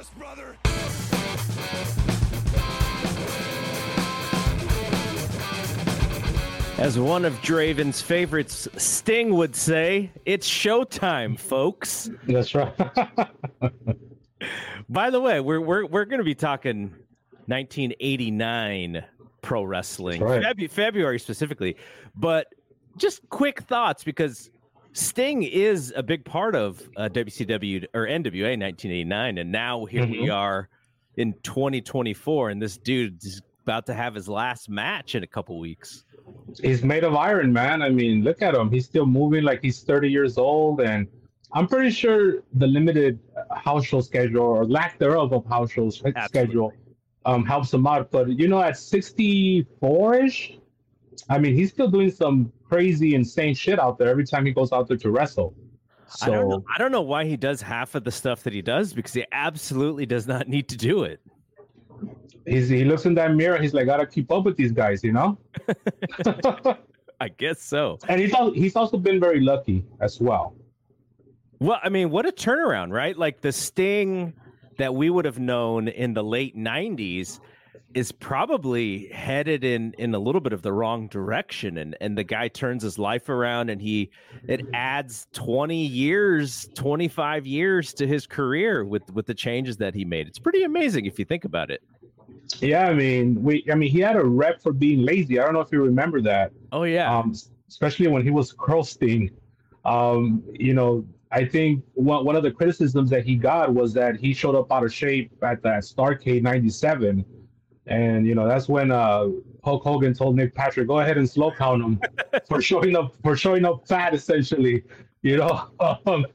this, brother. As one of Draven's favorites, Sting would say, it's showtime, folks. That's right. By the way, we're we're we're going to be talking 1989 pro wrestling, right. Febu- February specifically. But just quick thoughts because Sting is a big part of uh, WCW or NWA 1989, and now here we Mhm. are in 2024, and this dude is about to have his last match in a couple weeks. he's made of iron, man. I mean, look at him. He's still moving like he's 30 years old. And I'm pretty sure the limited uh, house show schedule or lack thereof of house show sch- schedule um, helps him out. But, you know, at 64 ish, I mean, he's still doing some crazy, insane shit out there every time he goes out there to wrestle. So, I don't know. I don't know why he does half of the stuff that he does because he absolutely does not need to do it. he's, he looks in that mirror. He's like, gotta keep up with these guys, you know? I guess so. and he's, he's also been very lucky as well. Well, I mean, what a turnaround, right? Like the Sting that we would have known in the late 90s is probably headed in in a little bit of the wrong direction and and the guy turns his life around and he it adds 20 years 25 years to his career with with the changes that he made it's pretty amazing if you think about it Yeah, I mean, we. I mean, he had a rep for being lazy. I don't know if you remember that. oh yeah Um, especially when he was Curl Um, you know, I think one one of the criticisms that he got was that he showed up out of shape at that Starcade '97, and you know that's when uh, Hulk Hogan told Nick Patrick, "Go ahead and slow count him for showing up for showing up fat, essentially." You know. Um,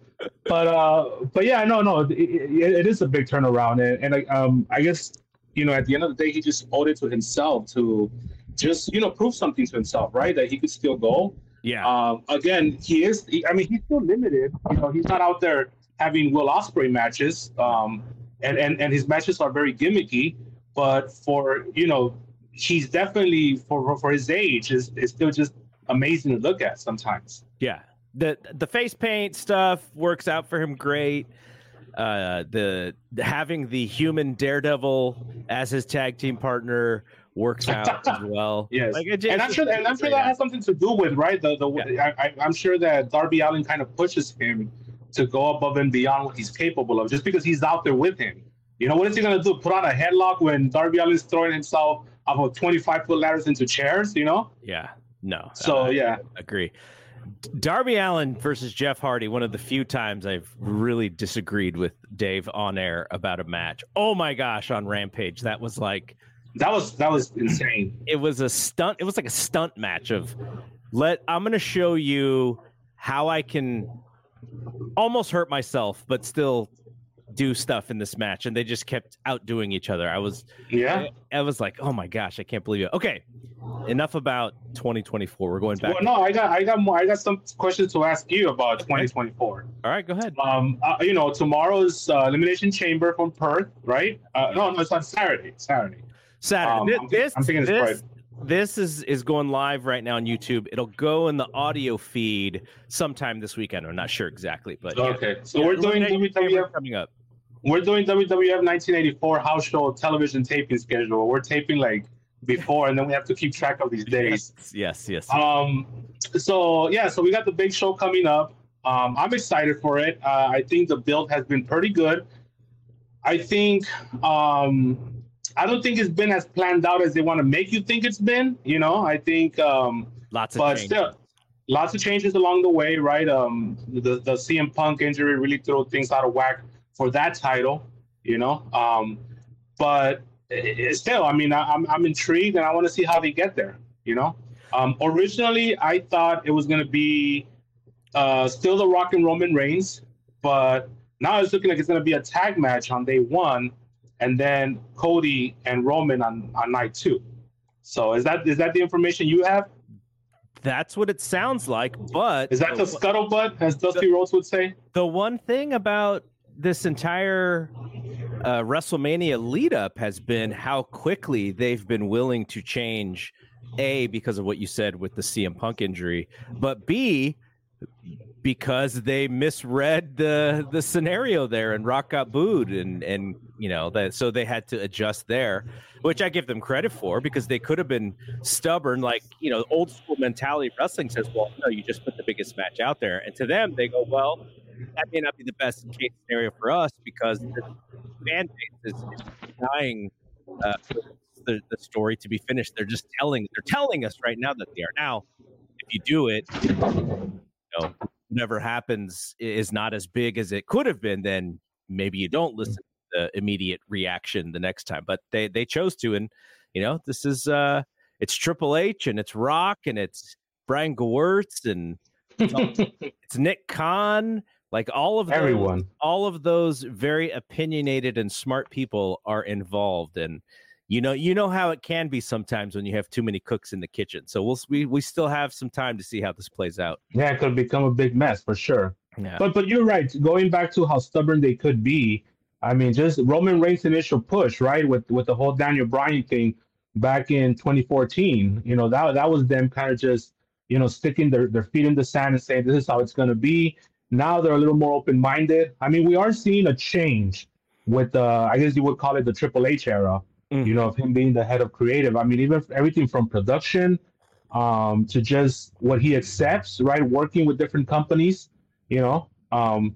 but uh, but yeah, no, no, it, it, it is a big turnaround, and, and I, um, I guess you know at the end of the day, he just owed it to himself to just you know prove something to himself, right? That he could still go. yeah Um, again, he is. He, I mean, he's still limited. You know, he's not out there having Will Ospreay matches, um, and and and his matches are very gimmicky. But for you know, he's definitely for for his age is is still just amazing to look at sometimes. Yeah. The the face paint stuff works out for him great. Uh the, having the human daredevil as his tag team partner works out as well. Yes, Like, it and I'm sure, and I'm sure that has something to do with right. The the I, I, I'm sure that Darby Allin kind of pushes him to go above and beyond what he's capable of, just because he's out there with him. You know what is he gonna do? Put on a headlock when Darby Allin's throwing himself off of 25 foot ladders into chairs? You know? Yeah. No. So I yeah, agree. Darby Allin versus Jeff Hardy, one of the few times I've really disagreed with Dave on air about a match. Oh my gosh, on Rampage. That was like that was that was insane. it was a stunt. It was like a stunt match of let I'm going to show you how I can almost hurt myself but still do stuff in this match and they just kept outdoing each other. I was Yeah. I, I was like, "Oh my gosh, I can't believe it." Okay. Enough about 2024. We're going back. Well, no, I got I got more. I got some questions to ask you about 2024. All right, go ahead. Um, uh, you know, tomorrow's uh, elimination chamber from Perth, right? Uh, no, no, it's on Saturday. Saturday. Saturday. Um, Thi- I'm- this I'm thinking it's this, this is is going live right now on YouTube. It'll go in the audio feed sometime this weekend. I'm not sure exactly, but yeah. Okay, so Yeah, we're doing coming up. We're doing WWF 1984 house show television taping schedule. We're taping like before, and then we have to keep track of these days. Yes, yes. Um, so yeah, so we got the big show coming up. Um, I'm excited for it. Uh, I think the build has been pretty good. I think um, I don't think it's been as planned out as they want to make you think it's been. You know, I think, um, Lots of but changes. still, lots of changes along the way, right? Um, the the CM Punk injury really threw things out of whack for that title. You know, um, but it, it- still, I mean, I, I'm I'm intrigued, and I want to see how they get there. You know, um, originally I thought it was gonna be uh, still the Rock and Roman Reigns, but now it's looking like it's gonna be a tag match on day one, and then Cody and Roman on on night two. So is that is that the information you have? That's what it sounds like. But Is that the scuttlebutt, as Dusty Rhodes would say? the one thing about this entire uh, WrestleMania lead up has been how quickly they've been willing to change. A because of what you said with the CM Punk injury, but B because they misread the the scenario there and Rock got booed and and you know that so they had to adjust there, which I give them credit for because they could have been stubborn like you know old school mentality wrestling says well no you just put the biggest match out there and to them they go well that may not be the best case scenario for us because the fan base is, dying uh, the, the story to be finished. They're just telling they're telling us right now that they are. Now, if you do it, you know, whatever happens is not as big as it could have been, then maybe you don't listen to the immediate reaction the next time. But they they chose to, and you know, this is uh it's Triple H and it's Rock and it's Brian Gewirtz and it's Nick Khan. Like all of those, Everyone. all of those very opinionated and smart people are involved, and you know, you know how it can be sometimes when you have too many cooks in the kitchen. So we'll we we still have some time to see how this plays out. Yeah, it could become a big mess for sure. Yeah. But but you're right. Going back to how stubborn they could be, I mean, just Roman Reigns' initial push, right, with with the whole Daniel Bryan thing back in 2014. You know, that that was them kind of just you know sticking their their feet in the sand and saying this is how it's going to be. Now they're a little more open minded. I mean, we are seeing a change with uh, I guess you would call it the Triple H era. Mhm. You know, of him being the head of creative. I mean, even everything from production um, to just what he accepts, right? Working with different companies, you know. Um,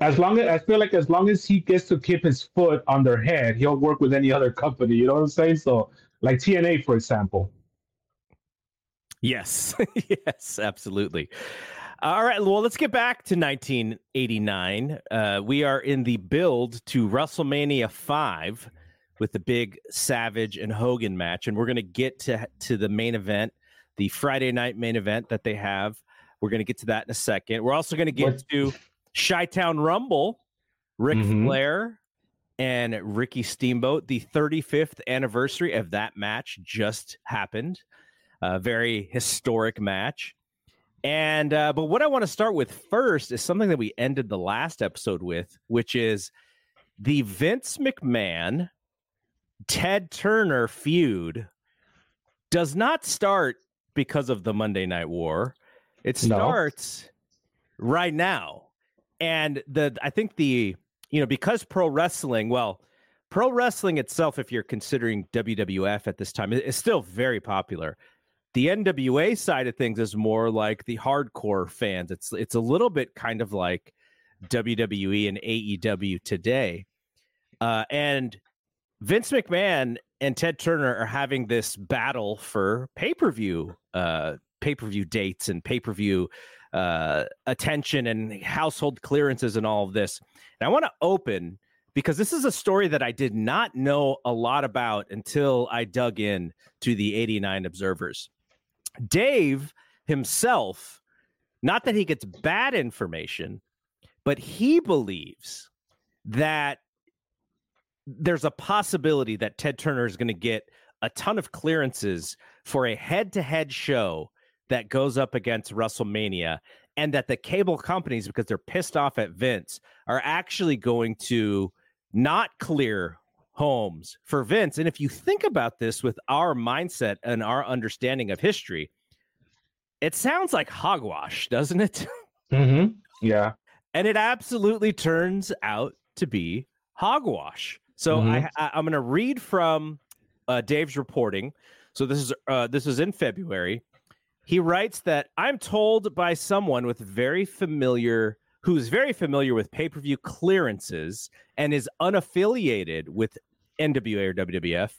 as long as I feel like as long as he gets to keep his foot on their head, he'll work with any other company. You know what I'm saying? So, like TNA, for example. Yes, yes, absolutely. All right, well, let's get back to 1989. Uh, we are in the build to WrestleMania 5 with the big Savage and Hogan match, and we're going to get to to the main event, the Friday night main event that they have. We're going to get to that in a second. We're also going to get What- to Chi-Town Rumble, Ric Mhm. Flair and Ricky Steamboat. The 35th anniversary of that match just happened. A very historic match. And uh, but what I want to start with first is something that we ended the last episode with, which is the Vince McMahon Ted Turner feud does not start because of the Monday Night War. It No. starts right now. And the I think the you know because pro wrestling, well, pro wrestling itself if you're considering WWF at this time is is still very popular. The NWA side of things is more like the hardcore fans. It's it's a little bit kind of like WWE and AEW today. Uh, and Vince McMahon and Ted Turner are having this battle for pay per view, uh, pay per view dates and pay per view uh, attention and household clearances and all of this. And I want to open because this is a story that I did not know a lot about until I dug in to the 89 Observers. Dave himself, not that he gets bad information, but he believes that there's a possibility that Ted Turner is going to get a ton of clearances for a head to head show that goes up against WrestleMania, and that the cable companies, because they're pissed off at Vince, are actually going to not clear homes for Vince. And if you think about this with our mindset and our understanding of history, it sounds like hogwash, doesn't it? Mm-hmm. Yeah. and it absolutely turns out to be hogwash. So I, I, I'm going to read from uh, Dave's reporting. So this is uh, this is in February. He writes that I'm told by someone with very familiar who's very familiar with pay-per-view clearances and is unaffiliated with NWA or WWF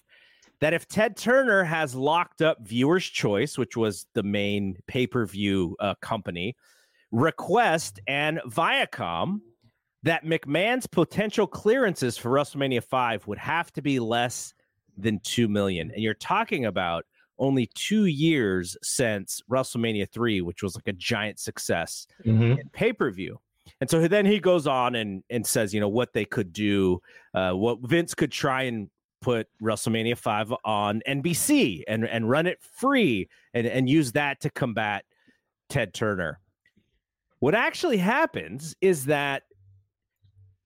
that if Ted Turner has locked up Viewers Choice, which was the main pay-per-view uh, company, Request and Viacom, that McMahon's potential clearances for WrestleMania 5 would have to be less than 2 million. And you're talking about only 2 years since WrestleMania 3, which was like a giant success Mm-hmm. in pay-per-view. And so then he goes on and and says, you know, what they could do, uh, what Vince could try and put WrestleMania 5 on NBC and and run it free and and use that to combat Ted Turner. What actually happens is that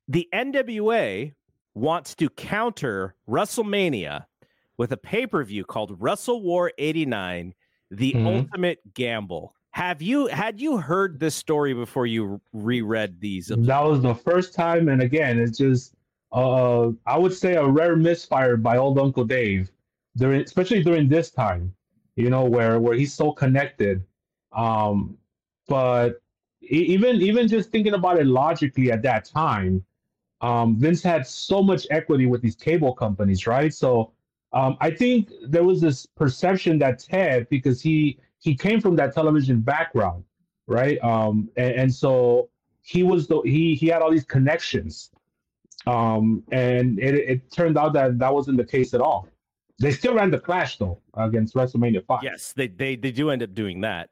the NWA wants to counter WrestleMania with a pay per view called Wrestle War 89 The Mhm. Ultimate Gamble. Have you had you heard this story before you reread these? That was the first time, and again, it's just uh, I would say a rare misfire by old Uncle Dave during, especially during this time, you know, where where he's so connected. Um, but even even just thinking about it logically at that time, um, Vince had so much equity with these cable companies, right? So um, I think there was this perception that Ted, because he he came from that television background, right? Um, and, and so he was the he he had all these connections, um, and it, it turned out that that wasn't the case at all. They still ran the Clash though against WrestleMania Five. Yes, they they they do end up doing that,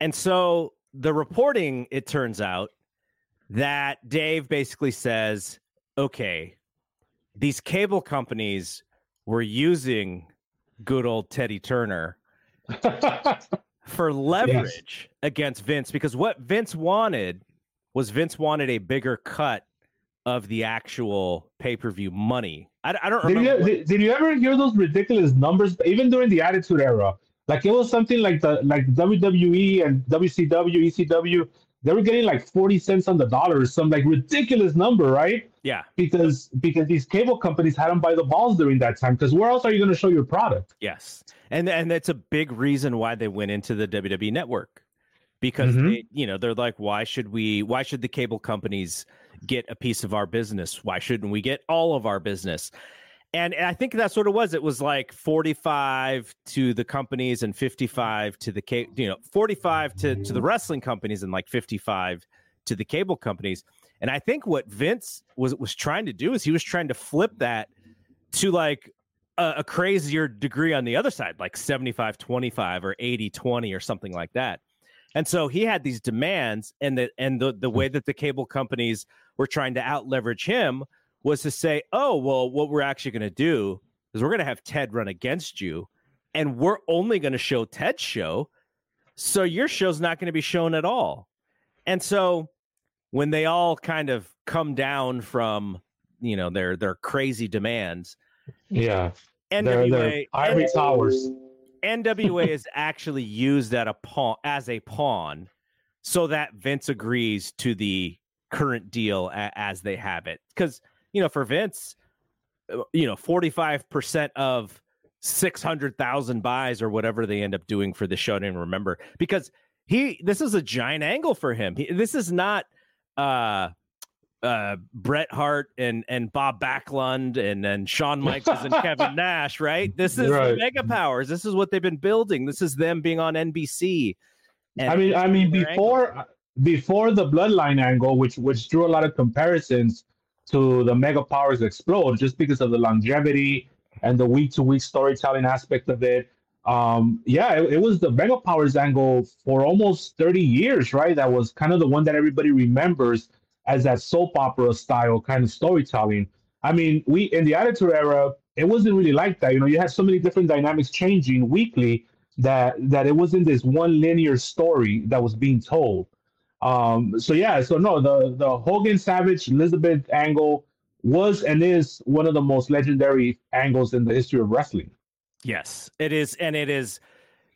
and so the reporting it turns out that Dave basically says, okay, these cable companies were using good old Teddy Turner for leverage yes. against Vince because what Vince wanted was Vince wanted a bigger cut of the actual pay per view money. I, I don't remember. Did you, did, did you, ever hear those ridiculous numbers? Even during the Attitude Era, like it was something like the like WWE and WCW, ECW. They were getting like forty cents on the dollar, some like ridiculous number, right? Yeah. Because because these cable companies had them by the balls during that time. Because where else are you going to show your product? Yes, and and that's a big reason why they went into the WWE network because mm-hmm. they, you know they're like why should we why should the cable companies get a piece of our business why shouldn't we get all of our business and, and I think that's what it was. It was like 45 to the companies and 55 to the cable, you know 45 to to the wrestling companies and like 55 to the cable companies. And I think what Vince was was trying to do is he was trying to flip that to like a, a crazier degree on the other side, like 75 25 or 80 20 or something like that. And so he had these demands, and the and the the way that the cable companies were trying to out leverage him was to say, oh, well, what we're actually going to do is we're going to have Ted run against you, and we're only going to show Ted's show. So your show's not going to be shown at all. And so when they all kind of come down from, you know, their their crazy demands. Yeah. NWA they're, ivory towers. NWA is actually used at a pawn as a pawn so that Vince agrees to the current deal a, as they have it. Because you know, for Vince, uh, you know, 45% of 600,000 buys or whatever they end up doing for the show. I didn't remember because he, this is a giant angle for him. He, this is not, uh, uh, Bret Hart and and Bob Backlund and and Shawn Michaels and Kevin Nash, right? This is right. mega powers. This is what they've been building. This is them being on NBC. I mean, I mean, before angle. before the Bloodline angle, which which drew a lot of comparisons to the Mega Powers Explode just because of the longevity and the week to week storytelling aspect of it. Um, yeah, it, it, was the Mega Powers angle for almost 30 years, right? That was kind of the one that everybody remembers as that soap opera style kind of storytelling. I mean, we in the Attitude Era, it wasn't really like that. You know, you had so many different dynamics changing weekly that that it wasn't this one linear story that was being told. Um, so yeah, so no, the the Hogan Savage Elizabeth angle was and is one of the most legendary angles in the history of wrestling. Yes, it is, and it is.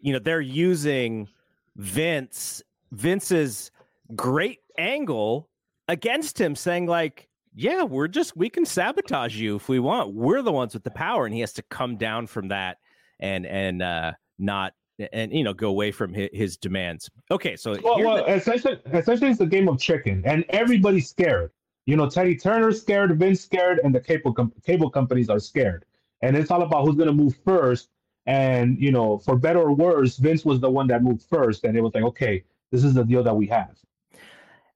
You know, they're using Vince Vince's great angle against him, saying like, "Yeah, we're just we can sabotage you if we want. We're the ones with the power," and he has to come down from that and and uh, not and you know go away from his, his demands. Okay, so well, well the... essentially, essentially it's a game of chicken, and everybody's scared. You know, Teddy Turner's scared, Vince scared, and the cable com- cable companies are scared. And it's all about who's going to move first. And you know, for better or worse, Vince was the one that moved first, and it was like, okay, this is the deal that we have.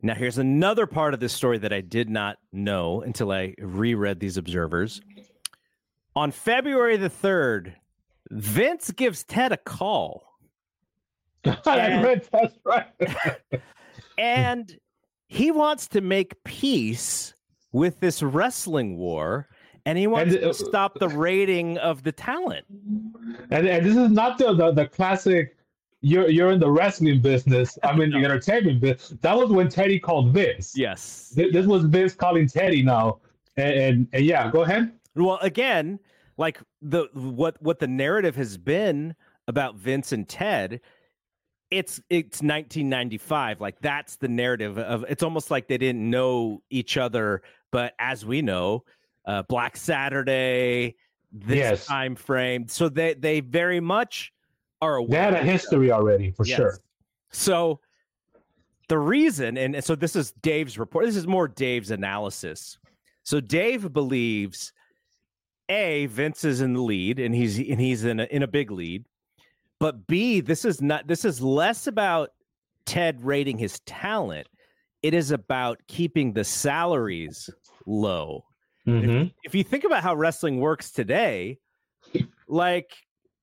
Now, here's another part of this story that I did not know until I reread these observers. On February the 3rd, Vince gives Ted a call. and, that's right. and he wants to make peace with this wrestling war and he wants and, uh, to stop the rating of the talent. And, and this is not the, the, the classic you're you're in the wrestling business. I'm in the entertainment business. That was when Teddy called Vince. Yes. This, this was Vince calling Teddy now. And, and, and yeah, go ahead. Well, again, like the what what the narrative has been about Vince and Ted it's it's 1995 like that's the narrative of it's almost like they didn't know each other but as we know uh black saturday this Yes. time frame so they they very much are aware They had a history already for Yes. sure. so the reason, and so this is Dave's report. This is more Dave's analysis. So Dave believes a Vince is in the lead, and he's and he's in a, in a big lead. But B, this is not. This is less about Ted rating his talent. It is about keeping the salaries low Mhm. if you think about how wrestling works today, like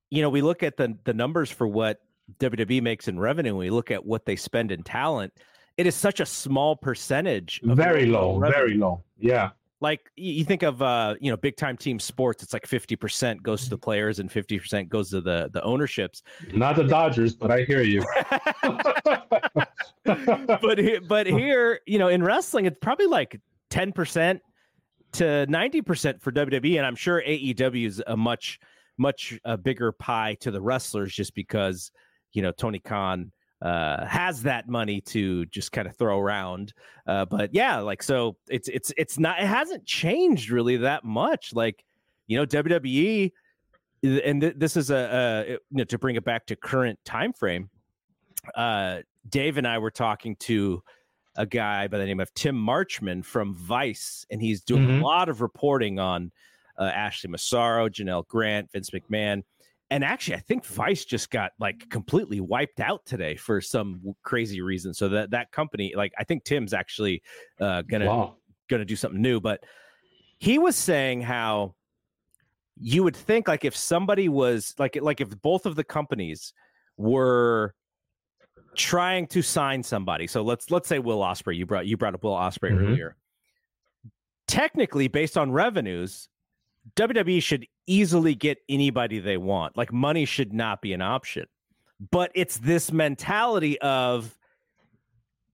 you know, we look at the the numbers for what WWE makes in revenue, we look at what they spend in talent. It is such a small percentage. of Very low, revenue. very low. Yeah. Like you think of uh, you know, big time team sports, it's like fifty percent goes to the players and fifty percent goes to the the ownerships. Not the Dodgers, but I hear you. but but here, you know, in wrestling, it's probably like ten percent to ninety percent for WWE, and I'm sure AEW is a much much uh, bigger pie to the wrestlers, just because you know Tony Khan uh, has that money to just kind of throw around. Uh, but yeah, like so, it's it's it's not it hasn't changed really that much. Like you know WWE, and th- this is a, a you know to bring it back to current time frame. Uh, Dave and I were talking to a guy by the name of Tim Marchman from Vice, and he's doing Mhm. a lot of reporting on uh, Ashley Massaro, Janelle Grant, Vince McMahon. And actually, I think Vice just got like completely wiped out today for some crazy reason. So that that company, like, I think Tim's actually uh, gonna wow. gonna do something new. But he was saying how you would think like if somebody was like like if both of the companies were trying to sign somebody. So let's let's say Will Ospreay. You brought you brought up Will Ospreay Mhm. earlier. Technically, based on revenues, WWE should easily get anybody they want. Like money should not be an option. But it's this mentality of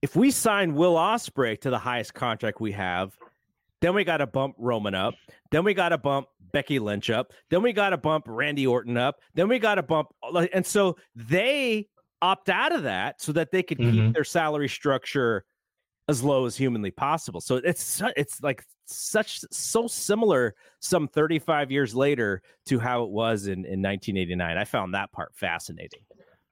if we sign Will Ospreay to the highest contract we have, then we got to bump Roman up. Then we got to bump Becky Lynch up. Then we got to bump Randy Orton up. Then we got to bump. And so they opt out of that so that they could keep Mhm. their salary structure as low as humanly possible. So it's it's like such so similar some 35 years later to how it was in, in 1989. I found that part fascinating.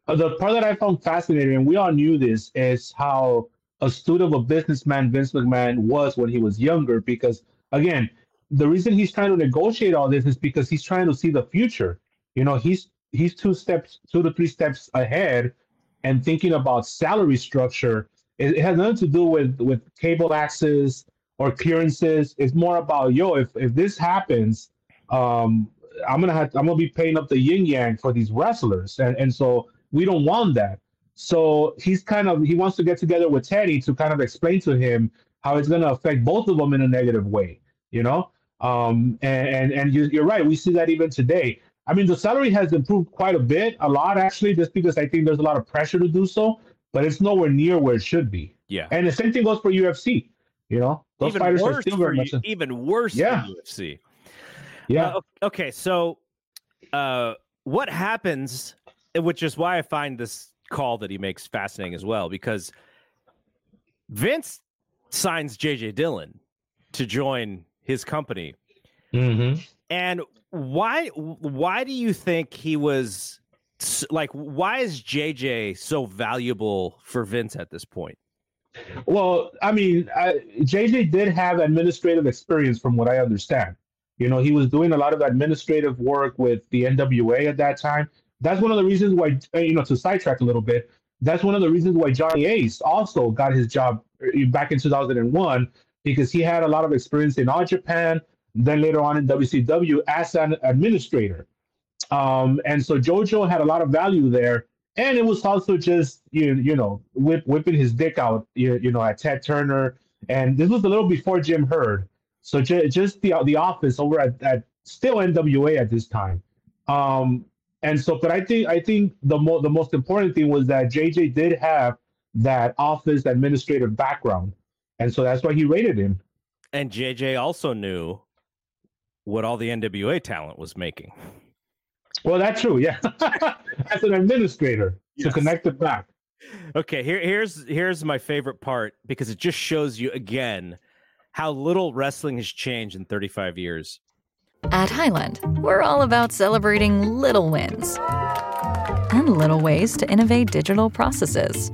Uh, the part that I found fascinating, and we all knew this, is how astute of a businessman Vince McMahon was when he was younger. Because again, the reason he's trying to negotiate all this is because he's trying to see the future. You know, he's he's two steps, two to three steps ahead, and thinking about salary structure. It, it has nothing to do with with cable access or clearances. It's more about yo, if if this happens, um, I'm gonna have I'm gonna be paying up the yin yang for these wrestlers, and and so we don't want that. So he's kind of he wants to get together with Teddy to kind of explain to him how it's gonna affect both of them in a negative way, you know. Um, and and, and you, you're right, we see that even today. I mean, the salary has improved quite a bit, a lot actually, just because I think there's a lot of pressure to do so, but it's nowhere near where it should be. Yeah. And the same thing goes for UFC. You know, those even fighters are still for very much. even worse Yeah. UFC. yeah. Uh, okay, so uh, what happens, which is why I find this call that he makes fascinating as well, because Vince signs JJ Dillon to join his company, Mhm. and why? Why do you think he was like? Why is JJ so valuable for Vince at this point? Well, I mean, I, JJ did have administrative experience, from what I understand. You know, he was doing a lot of administrative work with the NWA at that time. That's one of the reasons why, uh, you know, to sidetrack a little bit, that's one of the reasons why Johnny Ace also got his job uh, back in 2001 because he had a lot of experience in All Japan, then later on in WCW as an administrator. Um, and so JoJo had a lot of value there. And it was also just you you know whip, whipping his dick out you, you know at Ted Turner, and this was a little before Jim Herd, so ju- just the the office over at, at still NWA at this time, um, and so but I think I think the mo- the most important thing was that JJ did have that office administrative background, and so that's why he rated him. And JJ also knew what all the NWA talent was making. Well, that's true. Yeah, as an administrator yes. to connect it back. Okay, here here's here's my favorite part because it just shows you again how little wrestling has changed in 35 years. At Highland, we're all about celebrating little wins and little ways to innovate digital processes.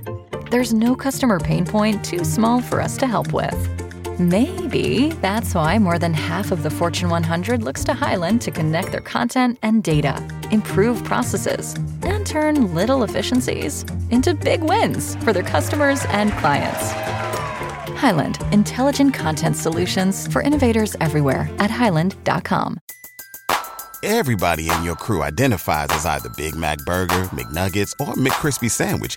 There's no customer pain point too small for us to help with. Maybe that's why more than half of the Fortune 100 looks to Highland to connect their content and data, improve processes, and turn little efficiencies into big wins for their customers and clients. Highland, intelligent content solutions for innovators everywhere at highland.com. Everybody in your crew identifies as either Big Mac Burger, McNuggets, or McCrispy Sandwich,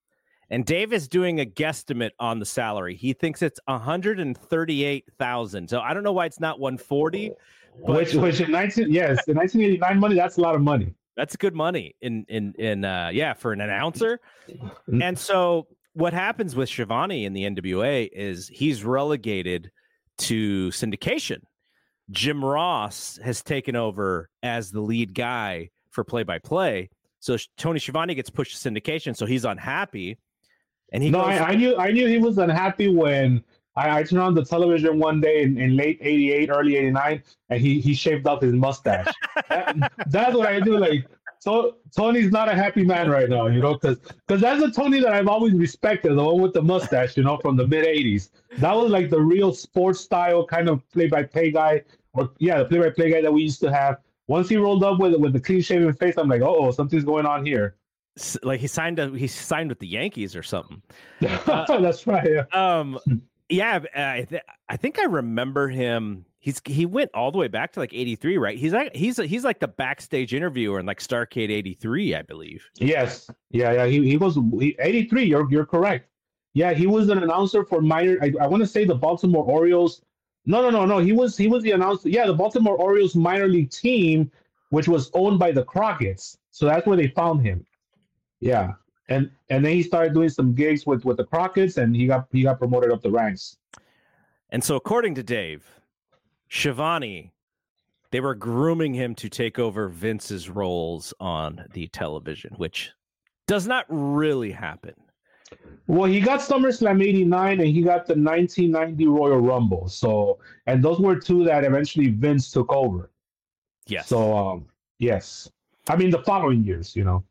and Dave is doing a guesstimate on the salary. He thinks it's 138,000. So I don't know why it's not 140. Which, which in 19, yes, in 1989 money, that's a lot of money. That's good money in in in uh yeah for an announcer. Mm-hmm. And so what happens with Schiavone in the NWA is he's relegated to syndication. Jim Ross has taken over as the lead guy for play by play. So Tony Schiavone gets pushed to syndication, so he's unhappy. And he no, goes, I, I, knew I knew he was unhappy when I, I turned on the television one day in, in late '88, early '89, and he he shaved off his mustache. that, that's what I do. Like, so Tony's not a happy man right now, you know, because because that's a Tony that I've always respected, the one with the mustache, you know, from the mid '80s. That was like the real sports style kind of play-by-play guy, or yeah, the play-by-play guy that we used to have. Once he rolled up with with the clean shaven face, I'm like, oh, something's going on here like he signed a, he signed with the Yankees or something. Uh, That's right. Yeah. Um, yeah, I, th- I think I remember him. He's he went all the way back to like '83, right? He's like he's he's like the backstage interviewer in like Starcade '83, I believe. Yes, yeah, yeah. He he was '83. You're you're correct. Yeah, he was an announcer for minor. I, I want to say the Baltimore Orioles. No, no, no, no. He was he was the announcer. Yeah, the Baltimore Orioles minor league team, which was owned by the Crockett's. So that's where they found him. Yeah, and and then he started doing some gigs with with the Crockett's, and he got he got promoted up the ranks. And so, according to Dave, Schiavone, they were grooming him to take over Vince's roles on the television, which does not really happen. Well, he got SummerSlam 89 and he got the 1990 Royal Rumble. So, and those were two that eventually Vince took over. Yes. So, um, yes. I mean, the following years, you know.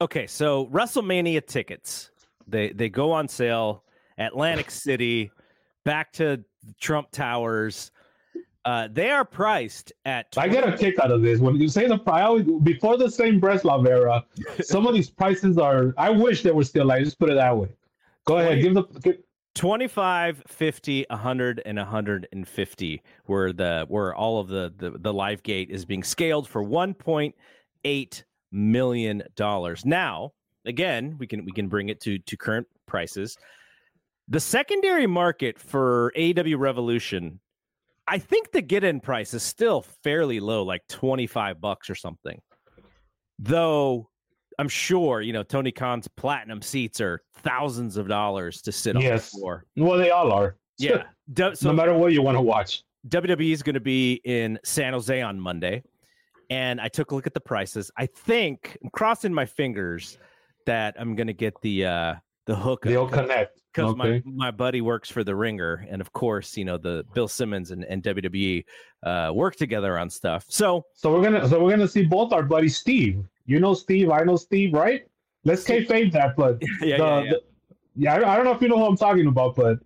Okay, so WrestleMania tickets they they go on sale. Atlantic City, back to Trump Towers. Uh, they are priced at. 20- I get a kick out of this when you say the price before the same Breslau era. some of these prices are. I wish they were still like. Just put it that way. Go ahead. Give the. Give, 25 50 100 and 150 where the where all of the the, the live gate is being scaled for 1.8 million dollars. Now, again, we can we can bring it to to current prices. The secondary market for AEW Revolution, I think the get-in price is still fairly low, like 25 bucks or something. Though I'm sure, you know, Tony Khan's platinum seats are thousands of dollars to sit yes. on the floor. Well, they all are. Yeah. so, no matter what you want to watch. WWE is going to be in San Jose on Monday and I took a look at the prices. I think I'm crossing my fingers that I'm gonna get the uh the hook. They'll connect because okay. my my buddy works for the Ringer, and of course, you know the Bill Simmons and, and WWE uh, work together on stuff. So so we're gonna so we're gonna see both our buddy Steve. You know Steve, I know Steve, right? Let's kayfabe that, but yeah, the, yeah, yeah. The, yeah, I, I don't know if you know who I'm talking about, but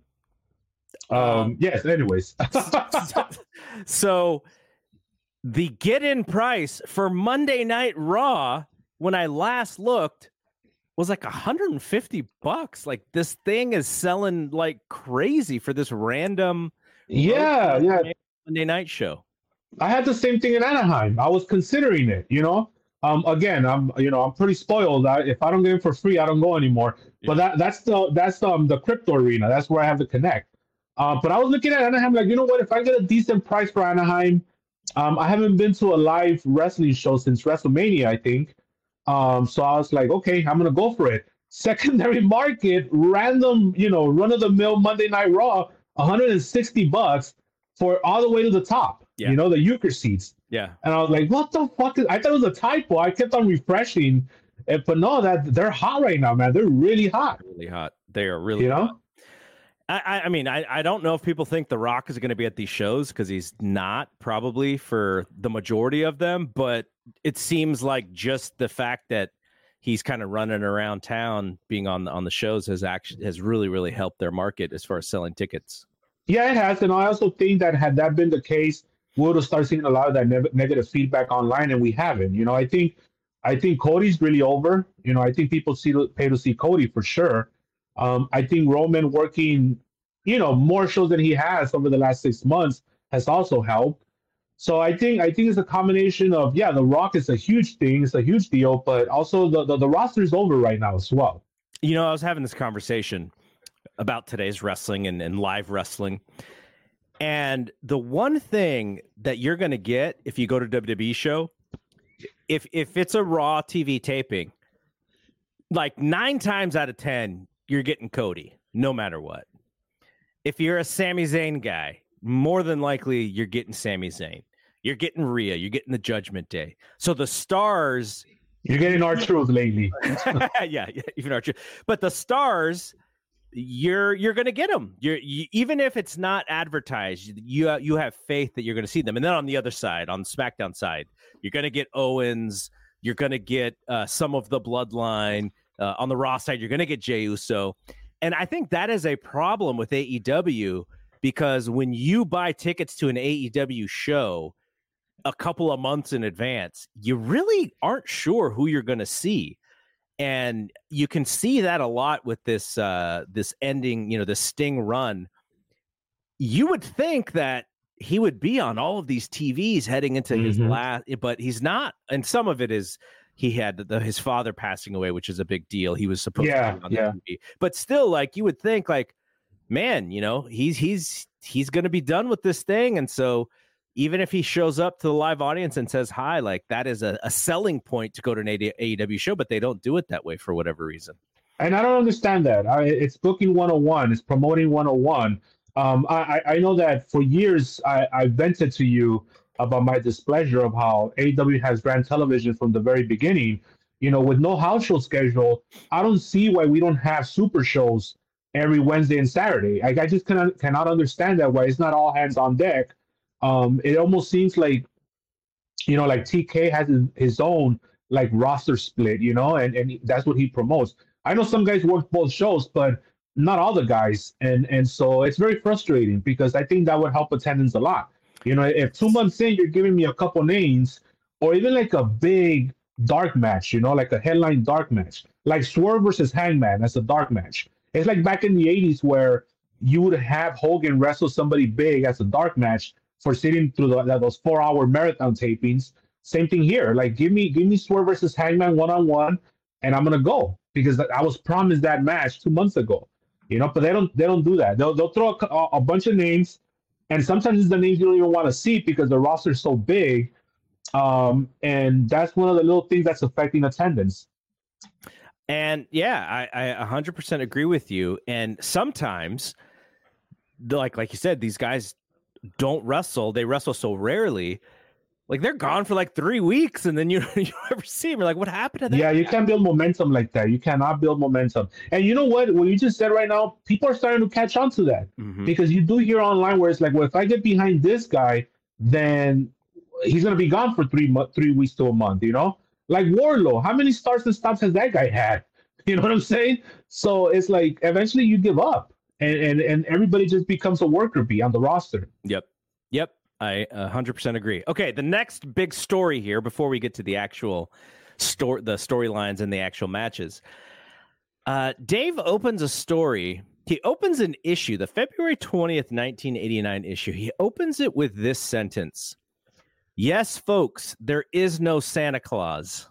um, um yes. Anyways, so the get in price for Monday Night Raw when I last looked was like 150 bucks. Like this thing is selling like crazy for this random yeah, yeah Monday night show. I had the same thing in Anaheim. I was considering it, you know, Um, again, I'm you know I'm pretty spoiled. I, if I don't get in for free, I don't go anymore. Yeah. But that that's the that's um the crypto arena. That's where I have to connect. Uh, but I was looking at Anaheim like you know what? If I get a decent price for Anaheim, um, I haven't been to a live wrestling show since WrestleMania, I think. Um, so I was like, okay, I'm gonna go for it. Secondary market, random, you know, run of the mill Monday Night Raw, 160 bucks for all the way to the top. Yeah. You know, the euchre seats. Yeah. And I was like, what the fuck? Is... I thought it was a typo. I kept on refreshing, but no, that they're hot right now, man. They're really hot. Really hot. They are really. You hot. know. I, I mean, I, I don't know if people think The Rock is going to be at these shows because he's not probably for the majority of them, but it seems like just the fact that he's kind of running around town being on the, on the shows has actually has really really helped their market as far as selling tickets. Yeah, it has, and I also think that had that been the case, we would have started seeing a lot of that ne- negative feedback online, and we haven't. You know, I think I think Cody's really over. You know, I think people see pay to see Cody for sure. Um, I think Roman working, you know, more shows than he has over the last six months has also helped. So I think I think it's a combination of yeah, The Rock is a huge thing, it's a huge deal, but also the the, the roster is over right now as well. You know, I was having this conversation about today's wrestling and, and live wrestling. And the one thing that you're going to get if you go to WWE show, if if it's a Raw TV taping, like nine times out of ten, you're getting Cody, no matter what. If you're a Sami Zayn guy, more than likely you're getting Sami Zayn. You're getting Rhea. You're getting the Judgment Day. So the stars. You're getting R-Truth lately. yeah, yeah, even R-Truth. But the stars, you're you're going to get them. You're you, even if it's not advertised, you you have faith that you're going to see them. And then on the other side, on the SmackDown side, you're going to get Owens. You're going to get uh, some of the Bloodline. Uh, on the Raw side, you're going to get Jey Uso. And I think that is a problem with AEW because when you buy tickets to an AEW show, a couple of months in advance, you really aren't sure who you're going to see. And you can see that a lot with this uh this ending, you know, the Sting run. You would think that he would be on all of these TVs heading into mm-hmm. his last, but he's not. And some of it is he had the, his father passing away, which is a big deal. He was supposed yeah, to be on yeah. TV, but still, like you would think, like man, you know, he's he's he's going to be done with this thing, and so even if he shows up to the live audience and says hi, like that is a, a selling point to go to an AEW show, but they don't do it that way for whatever reason. And I don't understand that. I, it's booking 101, it's promoting 101. Um, I, I know that for years I, I vented to you about my displeasure of how AEW has ran television from the very beginning. You know, with no house show schedule, I don't see why we don't have super shows every Wednesday and Saturday. I, I just cannot cannot understand that why it's not all hands on deck um, it almost seems like, you know, like TK has his, his own like roster split, you know, and, and that's what he promotes. I know some guys work both shows, but not all the guys, and and so it's very frustrating because I think that would help attendance a lot. You know, if two months in you're giving me a couple names, or even like a big dark match, you know, like a headline dark match, like Swerve versus Hangman as a dark match. It's like back in the '80s where you would have Hogan wrestle somebody big as a dark match, for sitting through the, those four hour marathon tapings. Same thing here. Like, give me give me Swerve versus Hangman one on one, and I'm gonna go because I was promised that match two months ago. You know, but they don't they don't do that. They'll they'll throw a, a bunch of names, and sometimes it's the names you don't even want to see because the roster's so big. Um, and that's one of the little things that's affecting attendance. And yeah, I, I 100% agree with you. And sometimes, like like you said, these guys don't wrestle. They wrestle so rarely. Like they're gone for like three weeks, and then you you ever see them. You're like, what happened to them? Yeah, you can't build momentum like that. You cannot build momentum. And you know what? What you just said right now, people are starting to catch on to that mm-hmm. because you do hear online where it's like, well, if I get behind this guy, then he's gonna be gone for three mo- three weeks to a month. You know, like Wardlow, How many starts and stops has that guy had? You know what I'm saying? So it's like eventually you give up and and, and everybody just becomes a worker bee on the roster. Yep. I 100% agree. Okay, the next big story here before we get to the actual story the storylines and the actual matches. Uh, Dave opens a story. He opens an issue, the February 20th, 1989 issue. He opens it with this sentence. Yes, folks, there is no Santa Claus.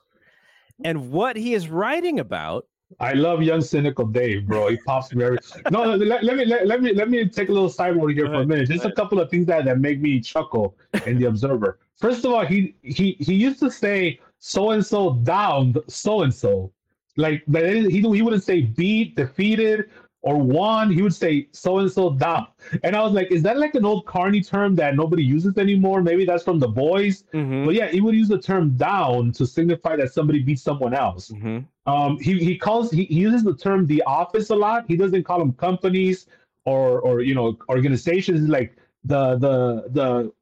And what he is writing about I love young cynical Dave, bro. He pops me every. No, let, let me let, let, me let me take a little side sideboard here for a minute. Just a couple of things that, that make me chuckle in the Observer. First of all, he he he used to say so and so down so and so, like he he wouldn't say beat defeated or won, he would say so and so down. And I was like, is that like an old carny term that nobody uses anymore? Maybe that's from the boys. Mm-hmm. But yeah, he would use the term down to signify that somebody beat someone else. Mm-hmm. Um, he, he calls he, he uses the term the office a lot. He doesn't call them companies or or you know organizations like the the the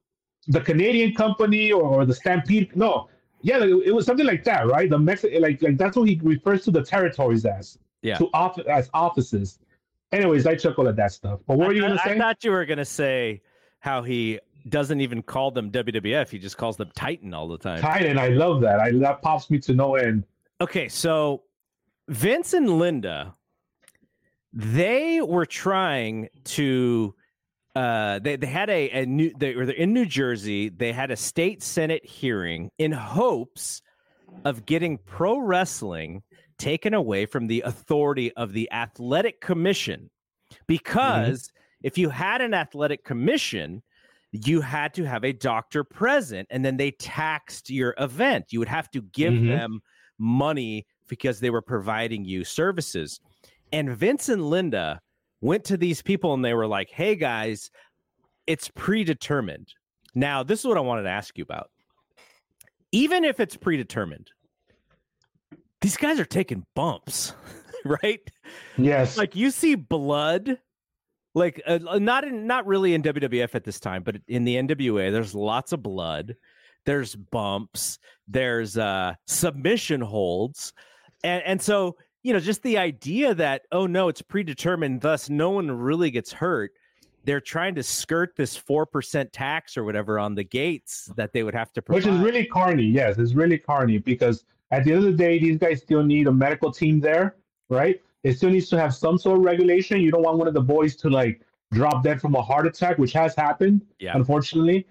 the Canadian company or, or the Stampede. No, yeah, it was something like that, right? The Mexican like like that's what he refers to the territories as. Yeah. To office as offices. Anyways, I chuckle at that stuff. But what were you going to say? I thought you were going to say how he doesn't even call them WWF. He just calls them Titan all the time. Titan, I love that. I that pops me to no end. Okay, so Vince and Linda, they were trying to. Uh, they, they had a, a new they were in New Jersey. They had a state senate hearing in hopes of getting pro wrestling taken away from the authority of the athletic commission mm-hmm. because mm-hmm. if you had an athletic commission you had to have a doctor present and then they taxed your event you would have to give mm-hmm. them money because they were providing you services and vince and linda went to these people and they were like hey guys it's predetermined now this is what i wanted to ask you about even if it's predetermined these guys are taking bumps, right? Yes. Like you see blood, like uh, uh not in not really in WWF at this time, but in the NWA, there's lots of blood. There's bumps. There's uh, submission holds, and and so you know just the idea that oh no, it's predetermined, thus no one really gets hurt. They're trying to skirt this four percent tax or whatever on the gates that they would have to provide. Which is really carny. Yes, it's really carny because at the end of the day, these guys still need a medical team there, right? It still needs to have some sort of regulation. You don't want one of the boys to like drop dead from a heart attack, which has happened, yeah. unfortunately.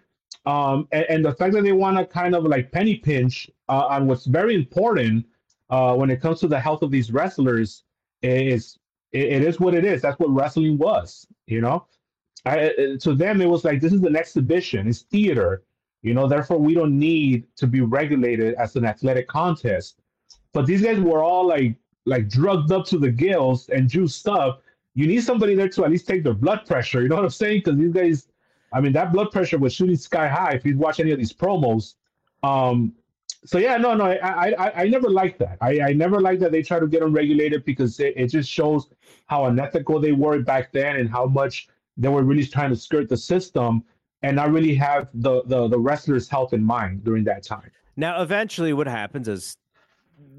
Um, and, and, the fact that they want to kind of like penny pinch uh, on what's very important uh, when it comes to the health of these wrestlers is it, it is what it is. That's what wrestling was, you know. I, to them, it was like this is an exhibition. It's theater. You know, therefore we don't need to be regulated as an athletic contest. But these guys were all like like drugged up to the gills and juiced up. You need somebody there to at least take their blood pressure. You know what I'm saying? Because these guys, I mean, that blood pressure was shooting sky high if you watch any of these promos. Um, so yeah, no, no, I, I, I never liked that. I, I never liked that they try to get them regulated because it, it just shows how unethical they were back then and how much they were really trying to skirt the system and not really have the, the the wrestler's health in mind during that time. Now, eventually, what happens is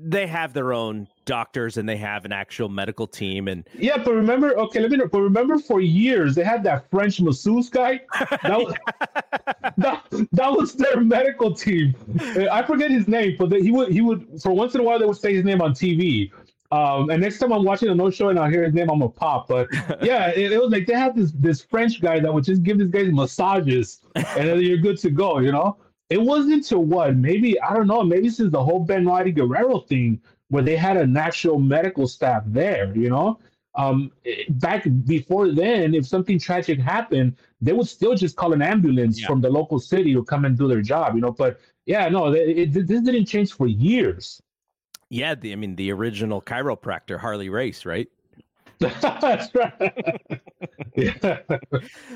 they have their own doctors and they have an actual medical team and yeah but remember okay let me know but remember for years they had that french masseuse guy? That was, that, that was their medical team. Uh, I forget his name but he would he would for once in a while they would say his name on tv um, and next time I'm watching a no show and I hear his name, I'm a pop. But yeah, it, it, was like they had this this French guy that would just give these guys massages, and then you're good to go. You know, it wasn't to what maybe I don't know. Maybe since the whole Ben Benoit Guerrero thing, where they had an actual medical staff there. You know, um, back before then, if something tragic happened, they would still just call an ambulance yeah. from the local city to come and do their job. You know, but yeah, no, it, it, this didn't change for years. Yeah, the, I mean the original chiropractor Harley Race, right? That's right. yeah.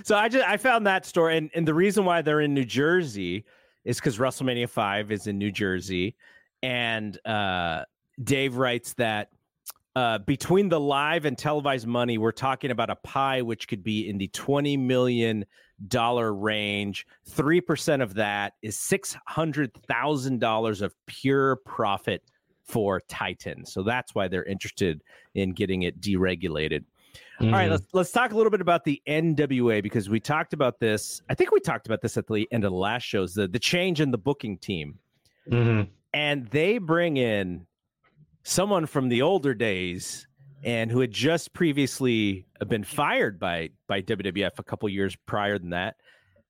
So I just I found that story, and and the reason why they're in New Jersey is because WrestleMania Five is in New Jersey, and uh, Dave writes that uh, between the live and televised money, we're talking about a pie which could be in the twenty million dollar range. Three percent of that is six hundred thousand dollars of pure profit for Titan. So that's why they're interested in getting it deregulated. Mm-hmm. All right, mm-hmm. let's let's talk a little bit about the NWA because we talked about this. I think we talked about this at the end of the last shows. The the change in the booking team, mm-hmm. and they bring in someone from the older days and who had just previously been fired by by WWF a couple years prior than that.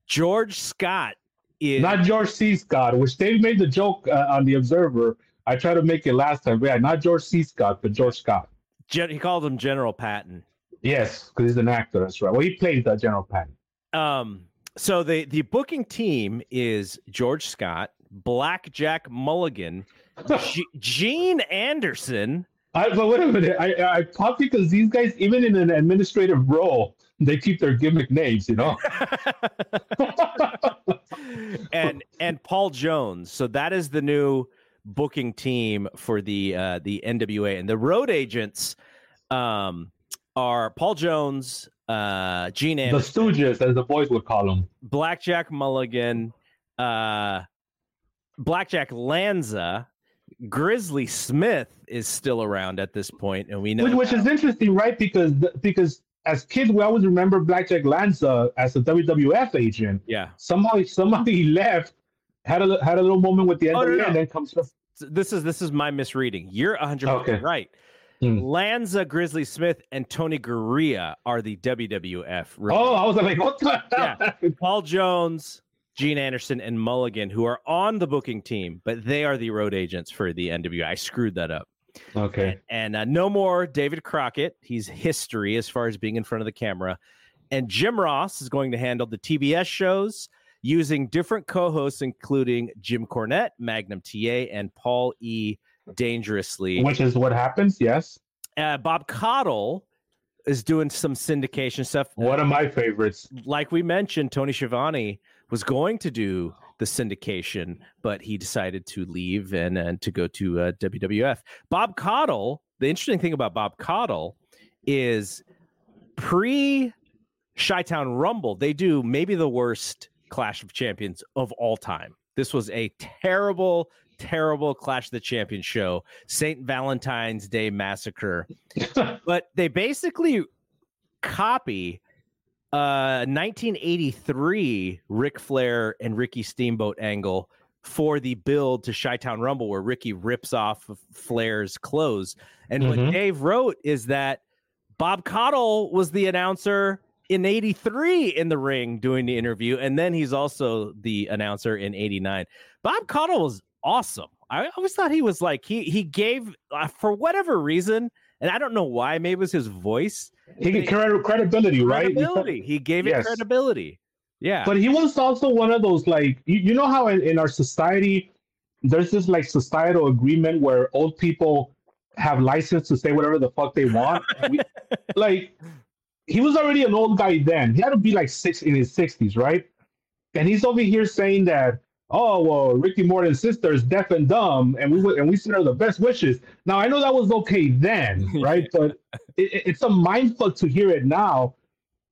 George Scott is not George C. Scott, which they made the joke uh, on the Observer I tried to make it last time. Yeah, not George C. Scott, but George Scott. Gen- he called him General Patton. Yes, because he's an actor. That's right. Well, he played that General Patton. Um, so the the booking team is George Scott, Blackjack Mulligan, G- Gene Anderson. I, but wait a minute. I I popped because these guys, even in an administrative role, they keep their gimmick names. You know. and and Paul Jones. So that is the new booking team for the uh, the NWA and the road agents um, are Paul Jones, uh, Gene the Anderson, Stooges, as the boys would call them. Blackjack Mulligan, uh, Blackjack Lanza, Grizzly Smith is still around at this point, and we know Which, which is interesting, right? Because because as kids, we always remember Blackjack Lanza as a WWF agent. yeah. Somehow, somehow he left, had a had a little moment with the NWA, Oh, no, no. and then comes. This is this is my misreading. You're 100 Okay. right. Hmm. Lanza, Grizzly Smith, and Tony Garea are the WWF. Oh, I was like, what the hell? Yeah. Paul Jones, Gene Anderson, and Mulligan, who are on the booking team, but they are the road agents for the NWA. I screwed that up. Okay. And uh, no more David Crockett. He's history as far as being in front of the camera. And Jim Ross is going to handle the TBS shows using different co hosts, including Jim Cornette, Magnum TA, and Paul E. Dangerously. Which is what happens. Yes. Uh, Bob Caudle is doing some syndication stuff. One of my favorites. like we mentioned, Tony Schiavone was going to do the syndication, but he decided to leave and, and to go to uh, WWF. Bob Caudle, the interesting thing about Bob Caudle is pre Chi Town Rumble, they do maybe the worst Clash of Champions of all time. This was a terrible, terrible Clash of the Champions show, St. Valentine's Day Massacre. but they basically copy uh 1983 Ric Flair and Ricky Steamboat angle for the build to Chi-Town Rumble where Ricky rips off of Flair's clothes. And what Mhm. Dave wrote is that Bob Caudle was the announcer in 83 in the ring doing the interview and then he's also the announcer in 89. Bob Caudle was awesome. I always thought he was like he he gave uh, for whatever reason and I don't know why maybe it was his voice He get cred- credibility, right? credibility. He gave it credibility. Yeah. But he was also one of those like you, you know how in, in our society there's this like societal agreement where old people have license to say whatever the fuck they want. We- like he was already an old guy then. He had to be like six in his sixties, right? And he's over here saying that, oh well, Ricky Morton's sister is deaf and dumb, and we and we send her the best wishes. Now I know that was okay then, right? but it, it- it's a mind fuck to hear it now.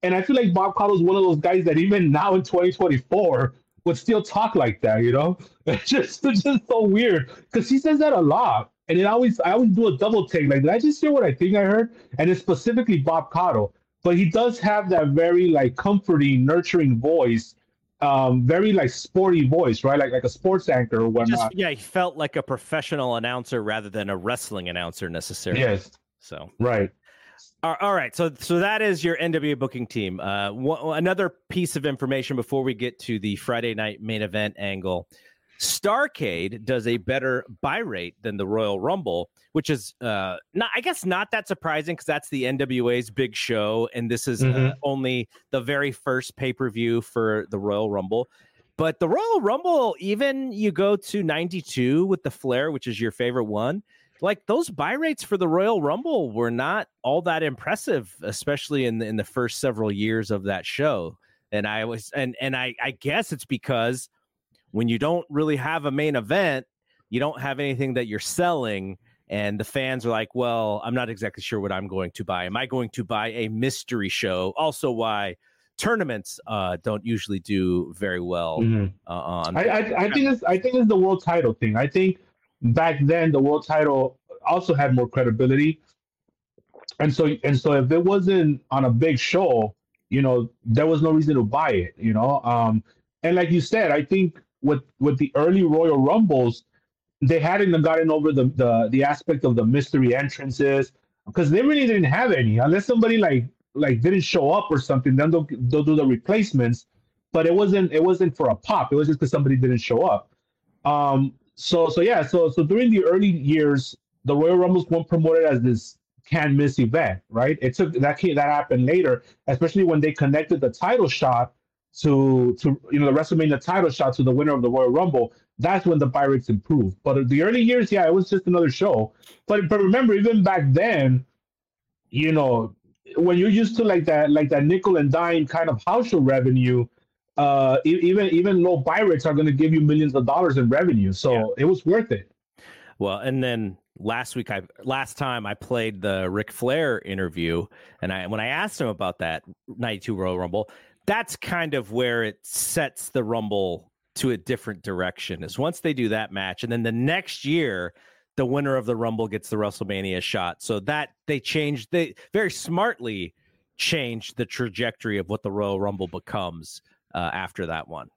And I feel like Bob Caudle is one of those guys that even now in 2024 would still talk like that, you know? It's just it's just so weird. Because he says that a lot. And it always I always do a double take. Like, did I just hear what I think I heard? And it's specifically Bob Caudle. But he does have that very like comforting, nurturing voice, um, very like sporty voice, right? Like like a sports anchor or Just, whatnot. yeah, he felt like a professional announcer rather than a wrestling announcer necessarily. Yes, So, right. all all right. So, so that is your NWA booking team. Uh, one, another piece of information before we get to the Friday night main event angle. Starcade does a better buy rate than the Royal Rumble, which is uh, not, I guess, not that surprising because that's the NWA's big show, and this is uh, Mhm. only the very first pay per view for the Royal Rumble. But the Royal Rumble, even you go to 92 with the Flair, which is your favorite one, like those buy rates for the Royal Rumble were not all that impressive, especially in the, in the first several years of that show. And I was, and and I I guess it's because when you don't really have a main event, you don't have anything that you're selling, and the fans are like, well, I'm not exactly sure what I'm going to buy. Am I going to buy a mystery show? Also, why tournaments uh, don't usually do very well Mhm. uh, on. I, I, I think it's I think it's the world title thing. I think back then the world title also had more credibility, and so and so if it wasn't on a big show, you know, there was no reason to buy it. You know, um, and like you said, I think with with the early Royal Rumbles, they hadn't gotten over the the the aspect of the mystery entrances because they really didn't have any unless somebody like like didn't show up or something. Then they'll they'll do the replacements but it wasn't it wasn't for a pop. It was just because somebody didn't show up. Um, So so yeah, so so during the early years, the Royal Rumbles weren't promoted as this can miss event, right? It took that that happened later, especially when they connected the title shot to to you know the WrestleMania title shot to the winner of the Royal Rumble. That's when the buy rates improved. But the early years, yeah, it was just another show. But but remember, even back then, you know, when you're used to like that like that nickel and dime kind of house show revenue, uh, even even low buy rates are going to give you millions of dollars in revenue. So yeah. it was worth it. Well, and then last week I last time I played the Ric Flair interview, and I when I asked him about that '92 Royal Rumble, that's kind of where it sets the Rumble to a different direction. Is once they do that match, and then the next year the winner of the Rumble gets the WrestleMania shot. So that they changed, they very smartly changed the trajectory of what the Royal Rumble becomes uh, after that one.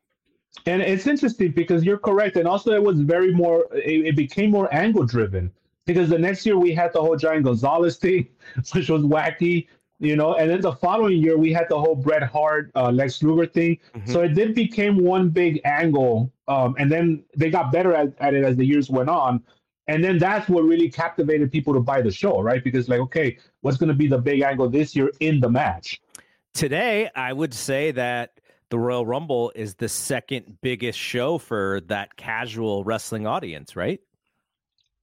And it's interesting because you're correct, and also it was very more. It, it became more angle driven because the next year we had the whole Giant Gonzalez thing, which was wacky, you know, and then the following year we had the whole Bret Hart, uh, Lex Luger thing. Mm-hmm. So it did became one big angle, um, and then they got better at, at it as the years went on. And then that's what really captivated people to buy the show, right? Because like, okay, what's going to be the big angle this year in the match? Today, I would say that the Royal Rumble is the second biggest show for that casual wrestling audience, right?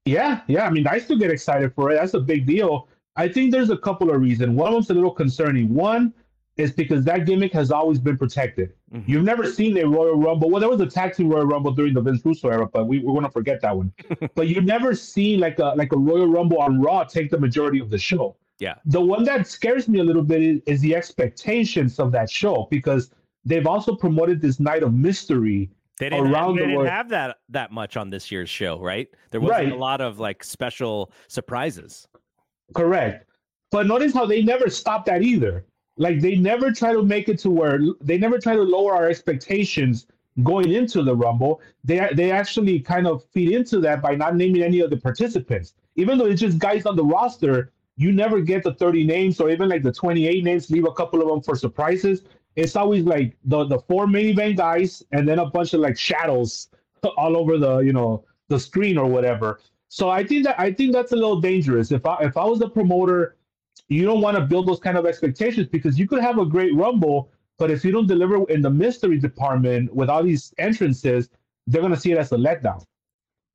Yeah, yeah. I mean, I still get excited for it. That's a big deal. I think there's a couple of reasons. One of them's a little concerning. One is because that gimmick has always been protected. Mm-hmm. You've never seen a Royal Rumble. Well, there was a tag team Royal Rumble during the Vince Russo era, but we, we're going to forget that one. but you've never seen like a like a Royal Rumble on Raw take the majority of the show. Yeah. The one that scares me a little bit is, is the expectations of that show because they've also promoted this night of mystery they didn't, around they the didn't have that that much on this year's show, right? There wasn't right. a lot of like special surprises. Correct. But notice how they never stop that either. Like they never try to make it to where they never try to lower our expectations going into the Rumble. They they actually kind of feed into that by not naming any of the participants. Even though it's just guys on the roster, you never get the 30 names or even like the 28 names, leave a couple of them for surprises it's always like the the four main event guys and then a bunch of like shadows all over the you know the screen or whatever. So I think that I think that's a little dangerous. If I if I was the promoter, you don't want to build those kind of expectations because you could have a great rumble, but if you don't deliver in the mystery department with all these entrances, they're gonna see it as a letdown.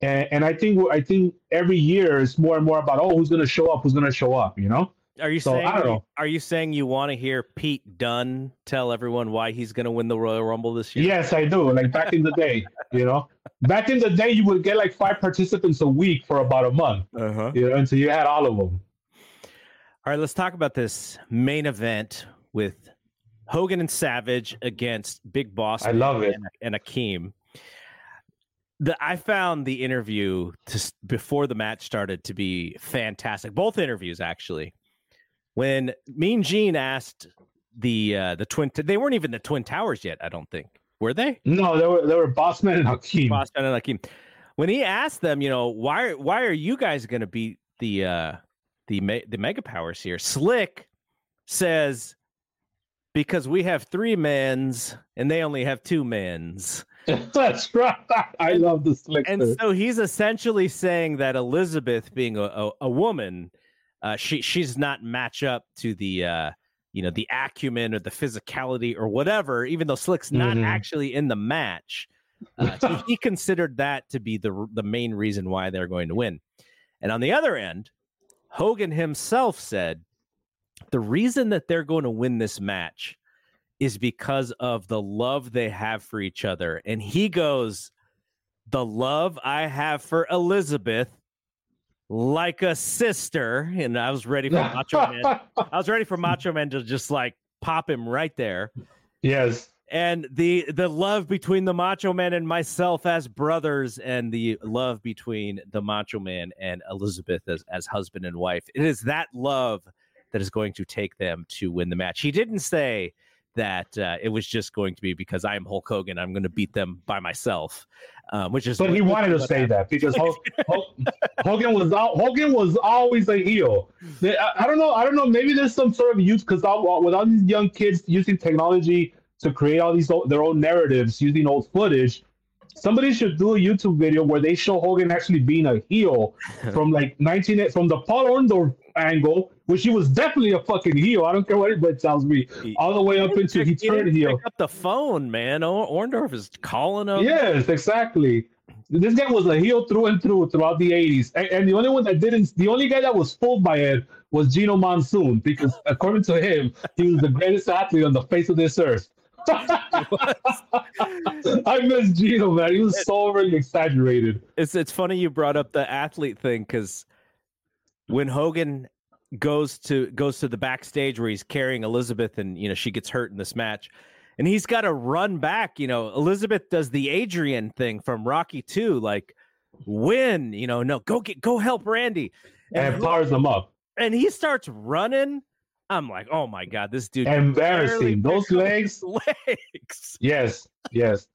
And and I think I think every year is more and more about oh who's gonna show up, who's gonna show up, you know. Are you so, saying? I don't know. Are you saying you want to hear Pete Dunne tell everyone why he's going to win the Royal Rumble this year? Yes, I do. Like back in the day, you know, back in the day, you would get like five participants a week for about a month. Uh-huh. You know, until you had all of them. All right, let's talk about this main event with Hogan and Savage against Big Boss. I love it. And, and Akeem. The, I found the interview to, before the match started to be fantastic. Both interviews, actually when Mean Gene asked the uh, the twin, t- they weren't even the twin towers yet. I don't think were they. No, they were they were Bossman and Akeem. Bossman and Akeem. When he asked them, you know, why why are you guys going to beat the uh, the me- the mega powers here? Slick says because we have three men's and they only have two men's. That's right. I love the slick. And so he's essentially saying that Elizabeth, being a, a, a woman, uh, she she's not match up to the uh, you know the acumen or the physicality or whatever. Even though Slick's not mm-hmm. actually in the match, uh, he, he considered that to be the the main reason why they're going to win. And on the other end, Hogan himself said the reason that they're going to win this match is because of the love they have for each other. And he goes, The love I have for Elizabeth like a sister. And I was ready for Macho Man. I was ready for Macho Man to just like pop him right there. Yes. And the the love between the Macho Man and myself as brothers, and the love between the Macho Man and Elizabeth as, as husband and wife. It is that love that is going to take them to win the match. He didn't say that uh, it was just going to be because I am Hulk Hogan. I'm going to beat them by myself, um, which is. But he wanted to say that because Hulk, Hulk, Hogan was Hogan was always a heel. I, I, don't know. I don't know. Maybe there's some sort of use because with all these young kids using technology to create all these their own narratives using old footage. somebody should do a YouTube video where they show Hogan actually being a heel from like 19 from the Paul Orndorff angle, which she was definitely a fucking heel. I don't care what anybody tells me. All the way up into he turned heel. Pick up the phone, man. Orndorff is calling him. Yes, exactly. This guy was a heel through and through throughout the 80s. And, and the only one that didn't, the only guy that was fooled by it was Gino Monsoon, because according to him, he was the greatest athlete on the face of this earth. I miss Gino, man. He was so really exaggerated. It's it's funny you brought up the athlete thing because when Hogan goes to goes to the backstage where he's carrying Elizabeth and you know she gets hurt in this match and he's got to run back you know Elizabeth does the Adrian thing from Rocky 2 like win you know no go get go help Randy and, and powers him up and he starts running I'm like, oh my god, this dude embarrassing. Those legs, legs. Yes, yes.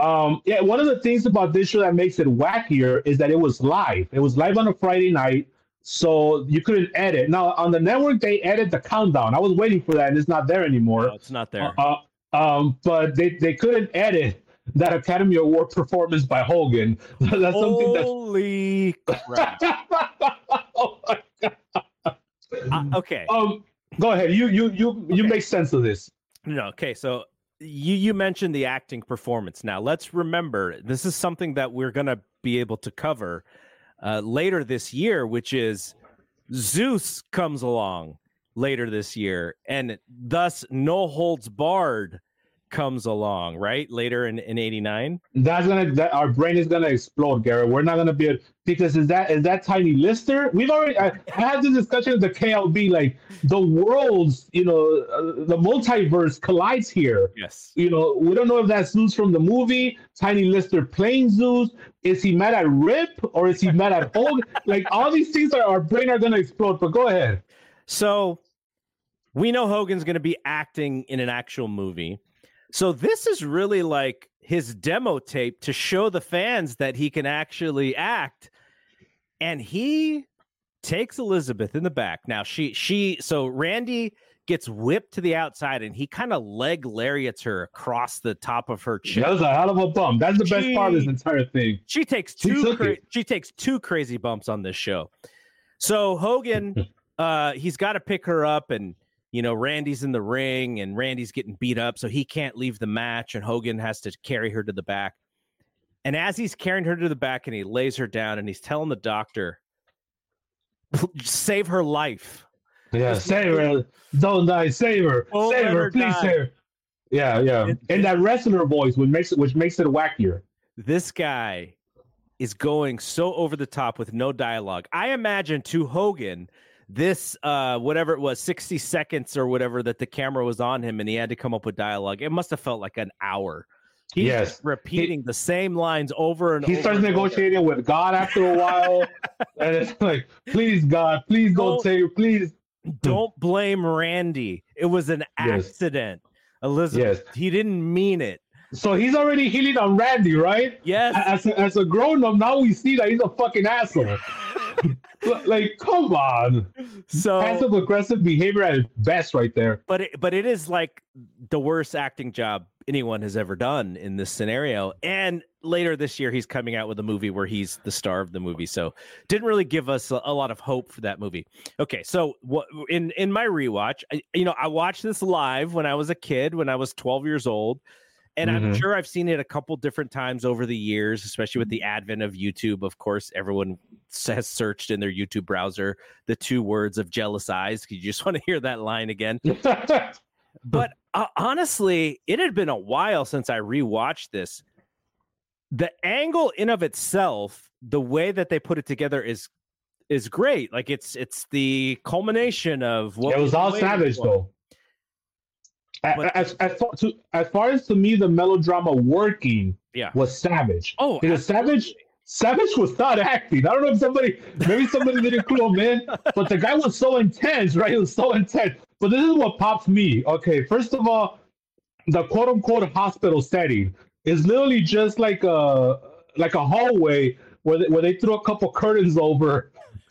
um, yeah. One of the things about this show that makes it wackier is that it was live. It was live on a Friday night, so you couldn't edit. Now on the network, they edit the countdown. I was waiting for that, and it's not there anymore. No, it's not there. Uh, uh, um, but they they couldn't edit that Academy Award performance by Hogan. that's something Holy crap! oh my god. Uh, okay. Um, go ahead. You you you you make sense of this. No. Okay. So you you mentioned the acting performance. Now let's remember this is something that we're gonna be able to cover uh, later this year, which is Zeus comes along later this year, and thus no holds barred comes along, right? Later in, in 89. That's gonna that our brain is gonna explode, Garrett. We're not gonna be because is that is that tiny Lister? We've already I, I had this discussion with the KLB, like the worlds, you know, uh, the multiverse collides here. Yes. You know, we don't know if that's Zeus from the movie, Tiny Lister playing Zeus. Is he mad at Rip or is he mad at Hulk? like all these things are our brain are gonna explode. But go ahead. So we know Hogan's gonna be acting in an actual movie. So this is really like his demo tape to show the fans that he can actually act. And he takes Elizabeth in the back. Now she she so Randy gets whipped to the outside and he kind of leg lariats her across the top of her chin. That was a hell of a bump. That's the she, best part of this entire thing. She takes two she, cra- she takes two crazy bumps on this show. So Hogan uh he's got to pick her up and you know, Randy's in the ring and Randy's getting beat up, so he can't leave the match, and Hogan has to carry her to the back. And as he's carrying her to the back and he lays her down and he's telling the doctor, save her life. Yeah, save her. Don't die. Save her. Don't save her. Please die. save her. Yeah, yeah. And that wrestler voice, which makes it which makes it wackier. This guy is going so over the top with no dialogue. I imagine to Hogan this uh whatever it was 60 seconds or whatever that the camera was on him and he had to come up with dialogue it must have felt like an hour He's yes repeating he, the same lines over and he over starts and negotiating over. with god after a while and it's like please god please don't, say please don't blame randy it was an accident yes. elizabeth yes. he didn't mean it so he's already healing on Randy, right? Yes. As a, as a grown up, now we see that he's a fucking asshole. like, come on. So passive aggressive behavior at best, right there. But it, but it is like the worst acting job anyone has ever done in this scenario. And later this year, he's coming out with a movie where he's the star of the movie. So didn't really give us a, a lot of hope for that movie. Okay, so what in in my rewatch, I, you know, I watched this live when I was a kid, when I was 12 years old. And mm-hmm. I'm sure I've seen it a couple different times over the years, especially with the advent of YouTube. Of course, everyone has searched in their YouTube browser the two words of jealous eyes. You just want to hear that line again. but uh, honestly, it had been a while since I rewatched this. The angle in of itself, the way that they put it together is is great. Like it's it's the culmination of what it was all savage for. though. But, as, as, far, to, as far as to me, the melodrama working yeah. was Savage. Oh, because Savage Savage was not acting. I don't know if somebody, maybe somebody didn't clue him in, but the guy was so intense, right? He was so intense. But this is what pops me. Okay, first of all, the quote unquote hospital setting is literally just like a like a hallway where they, where they threw a couple curtains over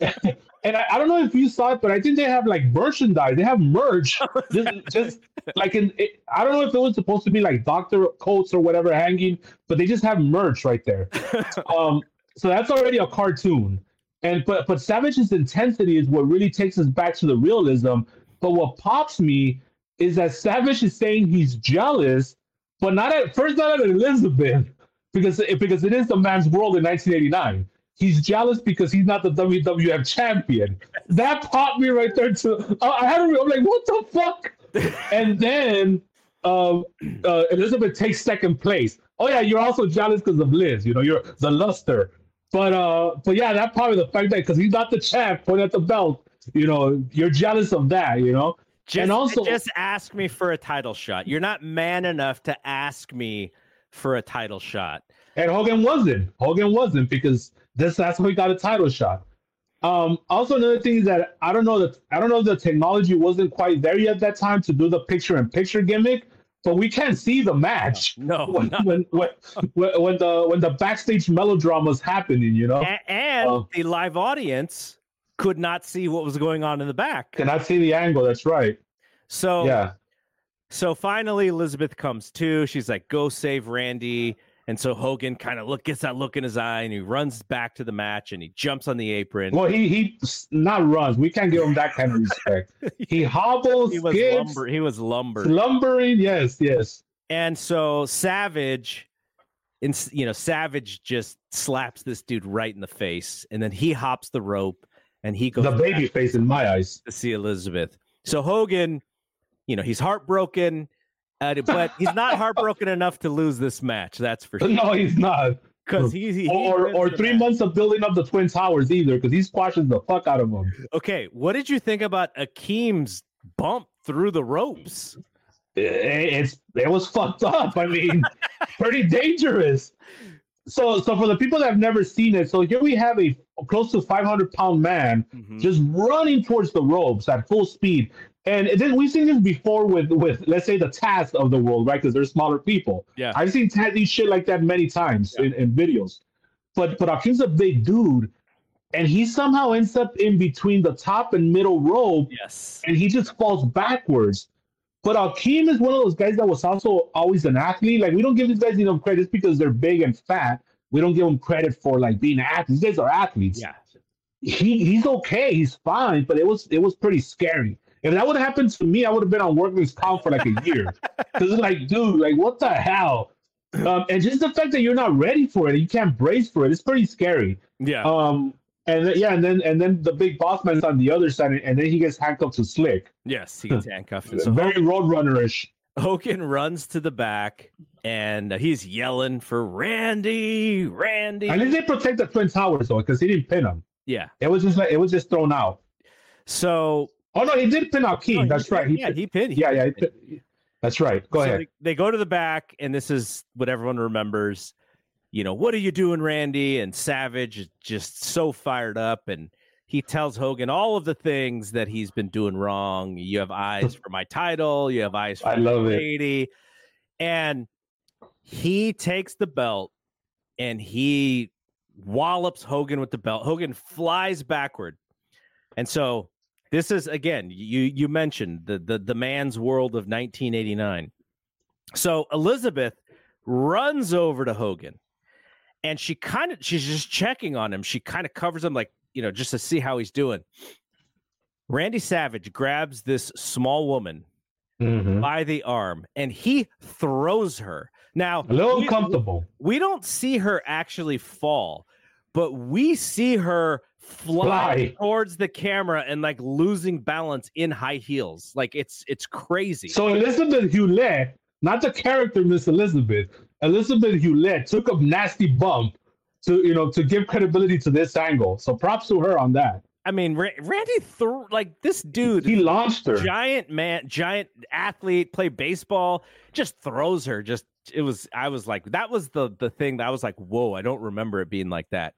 and I, I, don't know if you saw it, but I think they have like merchandise. They have merch, just, just like in. It, I don't know if it was supposed to be like doctor coats or whatever hanging, but they just have merch right there. um, so that's already a cartoon, and but but Savage's intensity is what really takes us back to the realism. But what pops me is that Savage is saying he's jealous, but not at first not at Elizabeth because because it is the man's world in 1989 he's jealous because he's not the WWF champion. That popped me right there too. I had to, I'm like, what the fuck? and then uh, uh, Elizabeth takes second place. Oh yeah, you're also jealous because of Liz. You know, you're the luster. But uh, but yeah, that probably the fact that because he's not the champ, point at the belt. You know, you're jealous of that. You know, just, and also just ask me for a title shot. You're not man enough to ask me for a title shot. And Hogan wasn't. Hogan wasn't because this that's how he got a title shot. Um, also another thing is that I don't know that I don't know if the technology wasn't quite there yet at that time to do the picture in picture gimmick, but we can't see the match. No, when, when, when, when, the when the backstage melodrama is happening, you know, and, and uh, the live audience could not see what was going on in the back. Cannot see the angle. That's right. So yeah. So finally, Elizabeth comes to. She's like, "Go save Randy." And so Hogan kind of look gets that look in his eye, and he runs back to the match, and he jumps on the apron. Well, he he not runs. We can't give him that kind of respect. he hobbles. He was skips, lumber. He was lumber. Lumbering. Yes, yes. And so Savage, in you know, Savage just slaps this dude right in the face, and then he hops the rope, and he goes the baby face in my eyes to see Elizabeth. So Hogan, you know, he's heartbroken uh, but he's not heartbroken enough to lose this match. That's for sure. No, he's not. Because he, he, or or three match. months of building up the Twin Towers either, because he squashes the fuck out of them. Okay, what did you think about Akeem's bump through the ropes? It, it's it was fucked up. I mean, pretty dangerous. So so for the people that have never seen it, so here we have a close to 500 pound man mm-hmm. just running towards the ropes at full speed and then we've seen this before with with let's say the Taz of the world, right? Because they're smaller people. Yeah, I've seen Taz eat shit like that many times yeah. in, in videos. But but Akeem's a big dude, and he somehow ends up in between the top and middle rope. Yes, and he just falls backwards. But Akim is one of those guys that was also always an athlete. Like we don't give these guys enough credit just because they're big and fat. We don't give them credit for like being athletes. These guys are athletes. Yeah. He he's okay. He's fine, but it was it was pretty scary. If that would have happened to me, I would have been on workman's comp for like a year. Because it's like, dude, like what the hell? Um, and just the fact that you're not ready for it, you can't brace for it, it's pretty scary. Yeah. Um, and then, yeah, and then and then the big boss man's on the other side, and then he gets handcuffed to Slick. Yes, he gets handcuffed. So Very Roadrunnerish. Hogan runs to the back and he's yelling for Randy, Randy. And then they protect the Twin Towers though, because he didn't pin him. Yeah, it was just like it was just thrown out. So Oh no, he did pin out Key. No, That's right. He, yeah, he pinned. He yeah, yeah. Pinned. That's right. Go so ahead. They, they, go to the back, and this is what everyone remembers. You know, what are you doing, Randy? And Savage is just so fired up, and he tells Hogan all of the things that he's been doing wrong. You have eyes for my title. You have eyes for I love lady. It. And he takes the belt and he wallops Hogan with the belt. Hogan flies backward. And so this is again, you you mentioned the the the man's world of 1989. So Elizabeth runs over to Hogan and she kind of she's just checking on him. She kind of covers him like, you know, just to see how he's doing. Randy Savage grabs this small woman mm-hmm. by the arm and he throws her. Now, a little we, uncomfortable. We don't see her actually fall, but we see her fly, fly, towards the camera and like losing balance in high heels. Like it's it's crazy. So Elizabeth Hulette, not the character Miss Elizabeth, Elizabeth Hulette took a nasty bump to you know to give credibility to this angle. So props to her on that. I mean, Randy threw like this dude. He launched her. Giant man, giant athlete, play baseball, just throws her. Just it was. I was like, that was the the thing that I was like, whoa. I don't remember it being like that.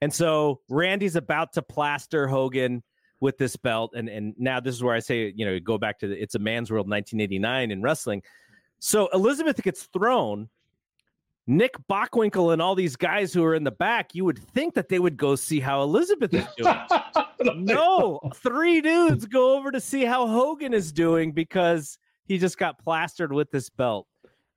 And so Randy's about to plaster Hogan with this belt. And and now this is where I say, you know, go back to the, it's a man's world 1989 in wrestling. So Elizabeth gets thrown, Nick Bockwinkel and all these guys who are in the back, you would think that they would go see how Elizabeth is doing. no, three dudes go over to see how Hogan is doing because he just got plastered with this belt.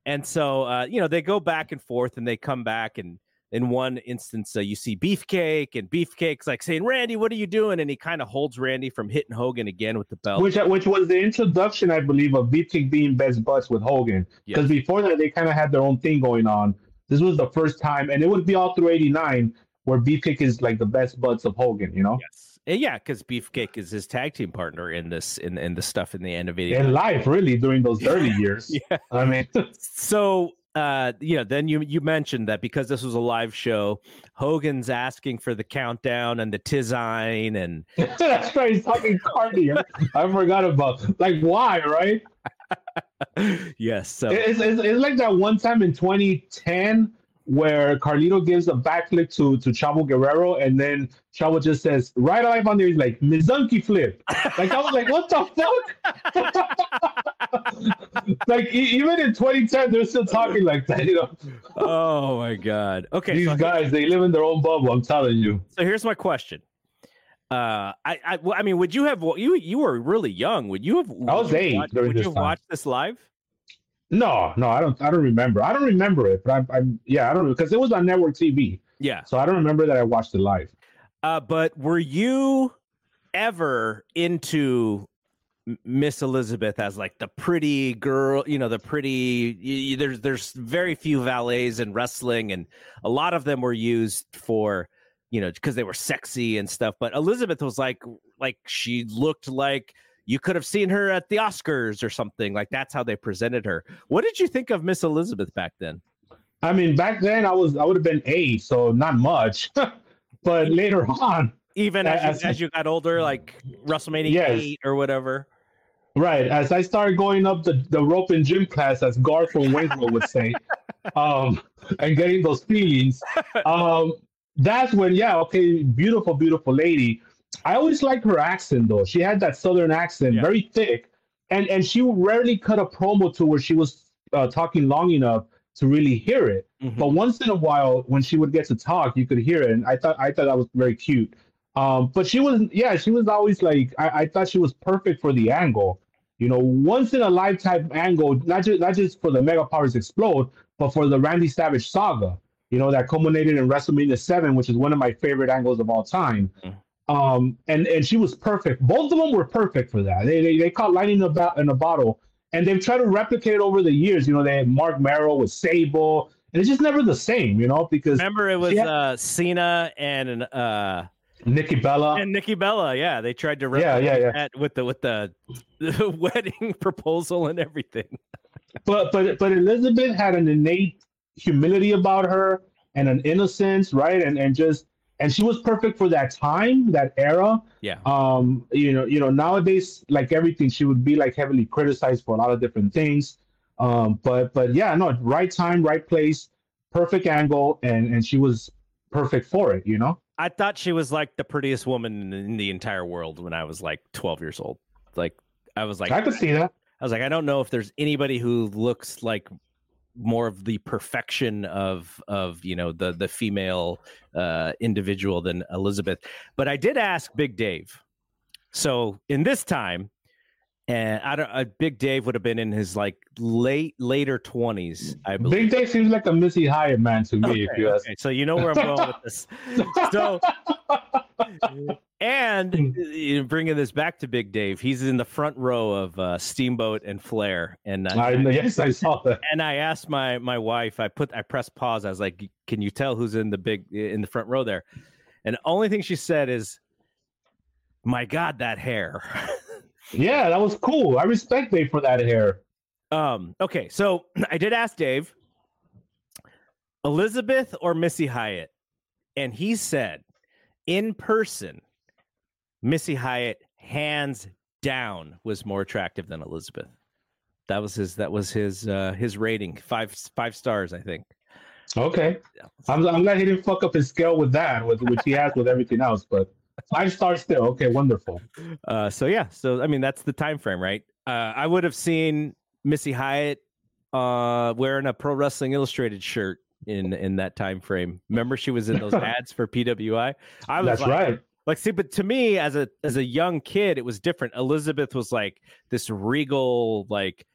And so, uh, you know, they go back and forth and they come back. And in one instance, uh, you see Beefcake, and Beefcake's like saying, Randy, what are you doing? And he kind of holds Randy from hitting Hogan again with the belt. Which, which was the introduction, I believe, of Beefcake being best buds with Hogan. Because before that, they kind of had their own thing going on. This was the first time, and it would be all through 89 where Beefcake is like the best buds of Hogan, you know? Yes. Yeah, because Beefcake is his tag team partner in this in in the stuff in the end of it. In life, really, during those early years. yeah. I mean so uh you know then you you mentioned that because this was a live show hogan's asking for the countdown and the tizine and that's right he's talking cardio. I forgot about like why right? Yes so it's, it's, it's like that one time in 2010 where Carlito gives a backflip to to Chavo Guerrero, and then Chavo just says right live on there, he's like Mizunki flip. Like I was like, what the fuck? like even in 2010, they're still talking like that, you know. Oh my god. Okay, these so guys they live in their own bubble. I'm telling you. So here's my question. Uh, I, I, I mean, would you have you you were really young? Would you have? I was eight. Watch, would you have watched this live? No, no, I don't. I don't remember. I don't remember it, but I'm. I'm yeah, I don't because it was on network TV. Yeah. So I don't remember that I watched it live. Uh, but were you ever into Miss Elizabeth as like the pretty girl? You know, the pretty. You, you, there's there's very few valets in wrestling, and a lot of them were used for you know because they were sexy and stuff. But Elizabeth was like like she looked like you could have seen her at the Oscars or something. Like that's how they presented her. What did you think of Miss Elizabeth back then? I mean, back then I was I would have been eight, so not much. but later on, even as, as, you, as you got older, like WrestleMania yes. eight or whatever. Right. As I started going up the, the rope in gym class, as Garth from Winkle would say, um, and getting those feelings, um, that's when, yeah, okay, beautiful, beautiful lady. I always liked her accent though. She had that southern accent, yeah. very thick, and and she rarely cut a promo to where she was uh, talking long enough to really hear it. Mm-hmm. But once in a while, when she would get to talk, you could hear it, and I thought I thought that was very cute. Um, but she was, yeah, she was always like I, I thought she was perfect for the angle. You know, once in a lifetime angle, not just not just for the Mega Powers Explode, but for the Randy Savage saga. You know, that culminated in WrestleMania Seven, which is one of my favorite angles of all time. Mm-hmm. Um, and and she was perfect. Both of them were perfect for that. They they, they caught lightning in a, in a bottle, and they've tried to replicate it over the years. You know, they had Marc Mero with Sable, and it's just never the same. You know, because remember it was had, uh, Cena and uh, Nikki Bella and Nikki Bella. Yeah, they tried to replicate yeah, yeah, yeah. with the with the, the wedding proposal and everything. but but but Elizabeth had an innate humility about her and an innocence, right? And and just and she was perfect for that time, that era. Yeah. Um, you know, you know, nowadays, like everything, she would be like heavily criticized for a lot of different things. Um, but but yeah, no, right time, right place, perfect angle, and and she was perfect for it. You know. I thought she was like the prettiest woman in the entire world when I was like 12 years old. Like I was like, I could see that. I was like, I don't know if there's anybody who looks like more of the perfection of of you know the the female uh, individual than Elizabeth. But I did ask Big Dave. So in this time, and I don't. Uh, Big Dave would have been in his like late later twenties, I believe. Big Dave seems like a Missy Hyatt man to me. Okay, if you ask. Okay. So you know where I'm going with this. So and hmm. bringing this back to Big Dave, he's in the front row of uh, Steamboat and Flair. And I, yes, I saw that. And I asked my my wife. I put I pressed pause. I was like, "Can you tell who's in the big in the front row there?" And the only thing she said is, "My God, that hair." yeah, that was cool. I respect Dave for that hair. Um. Okay, so I did ask Dave, Elizabeth or Missy Hyatt, and he said, in person Missy Hyatt, hands down, was more attractive than Elizabeth. That was his. That was his. Uh, his rating five five stars, I think. Okay, I'm, I'm glad he didn't fuck up his scale with that, with which he has with everything else. But five stars still. Okay, wonderful. Uh, so yeah, so I mean that's the time frame, right? Uh, I would have seen Missy Hyatt uh, wearing a Pro Wrestling Illustrated shirt in in that time frame. Remember, she was in those ads for PWI. I was That's like, right. Like, see, but to me, as a as a young kid, it was different. Elizabeth was like this regal, like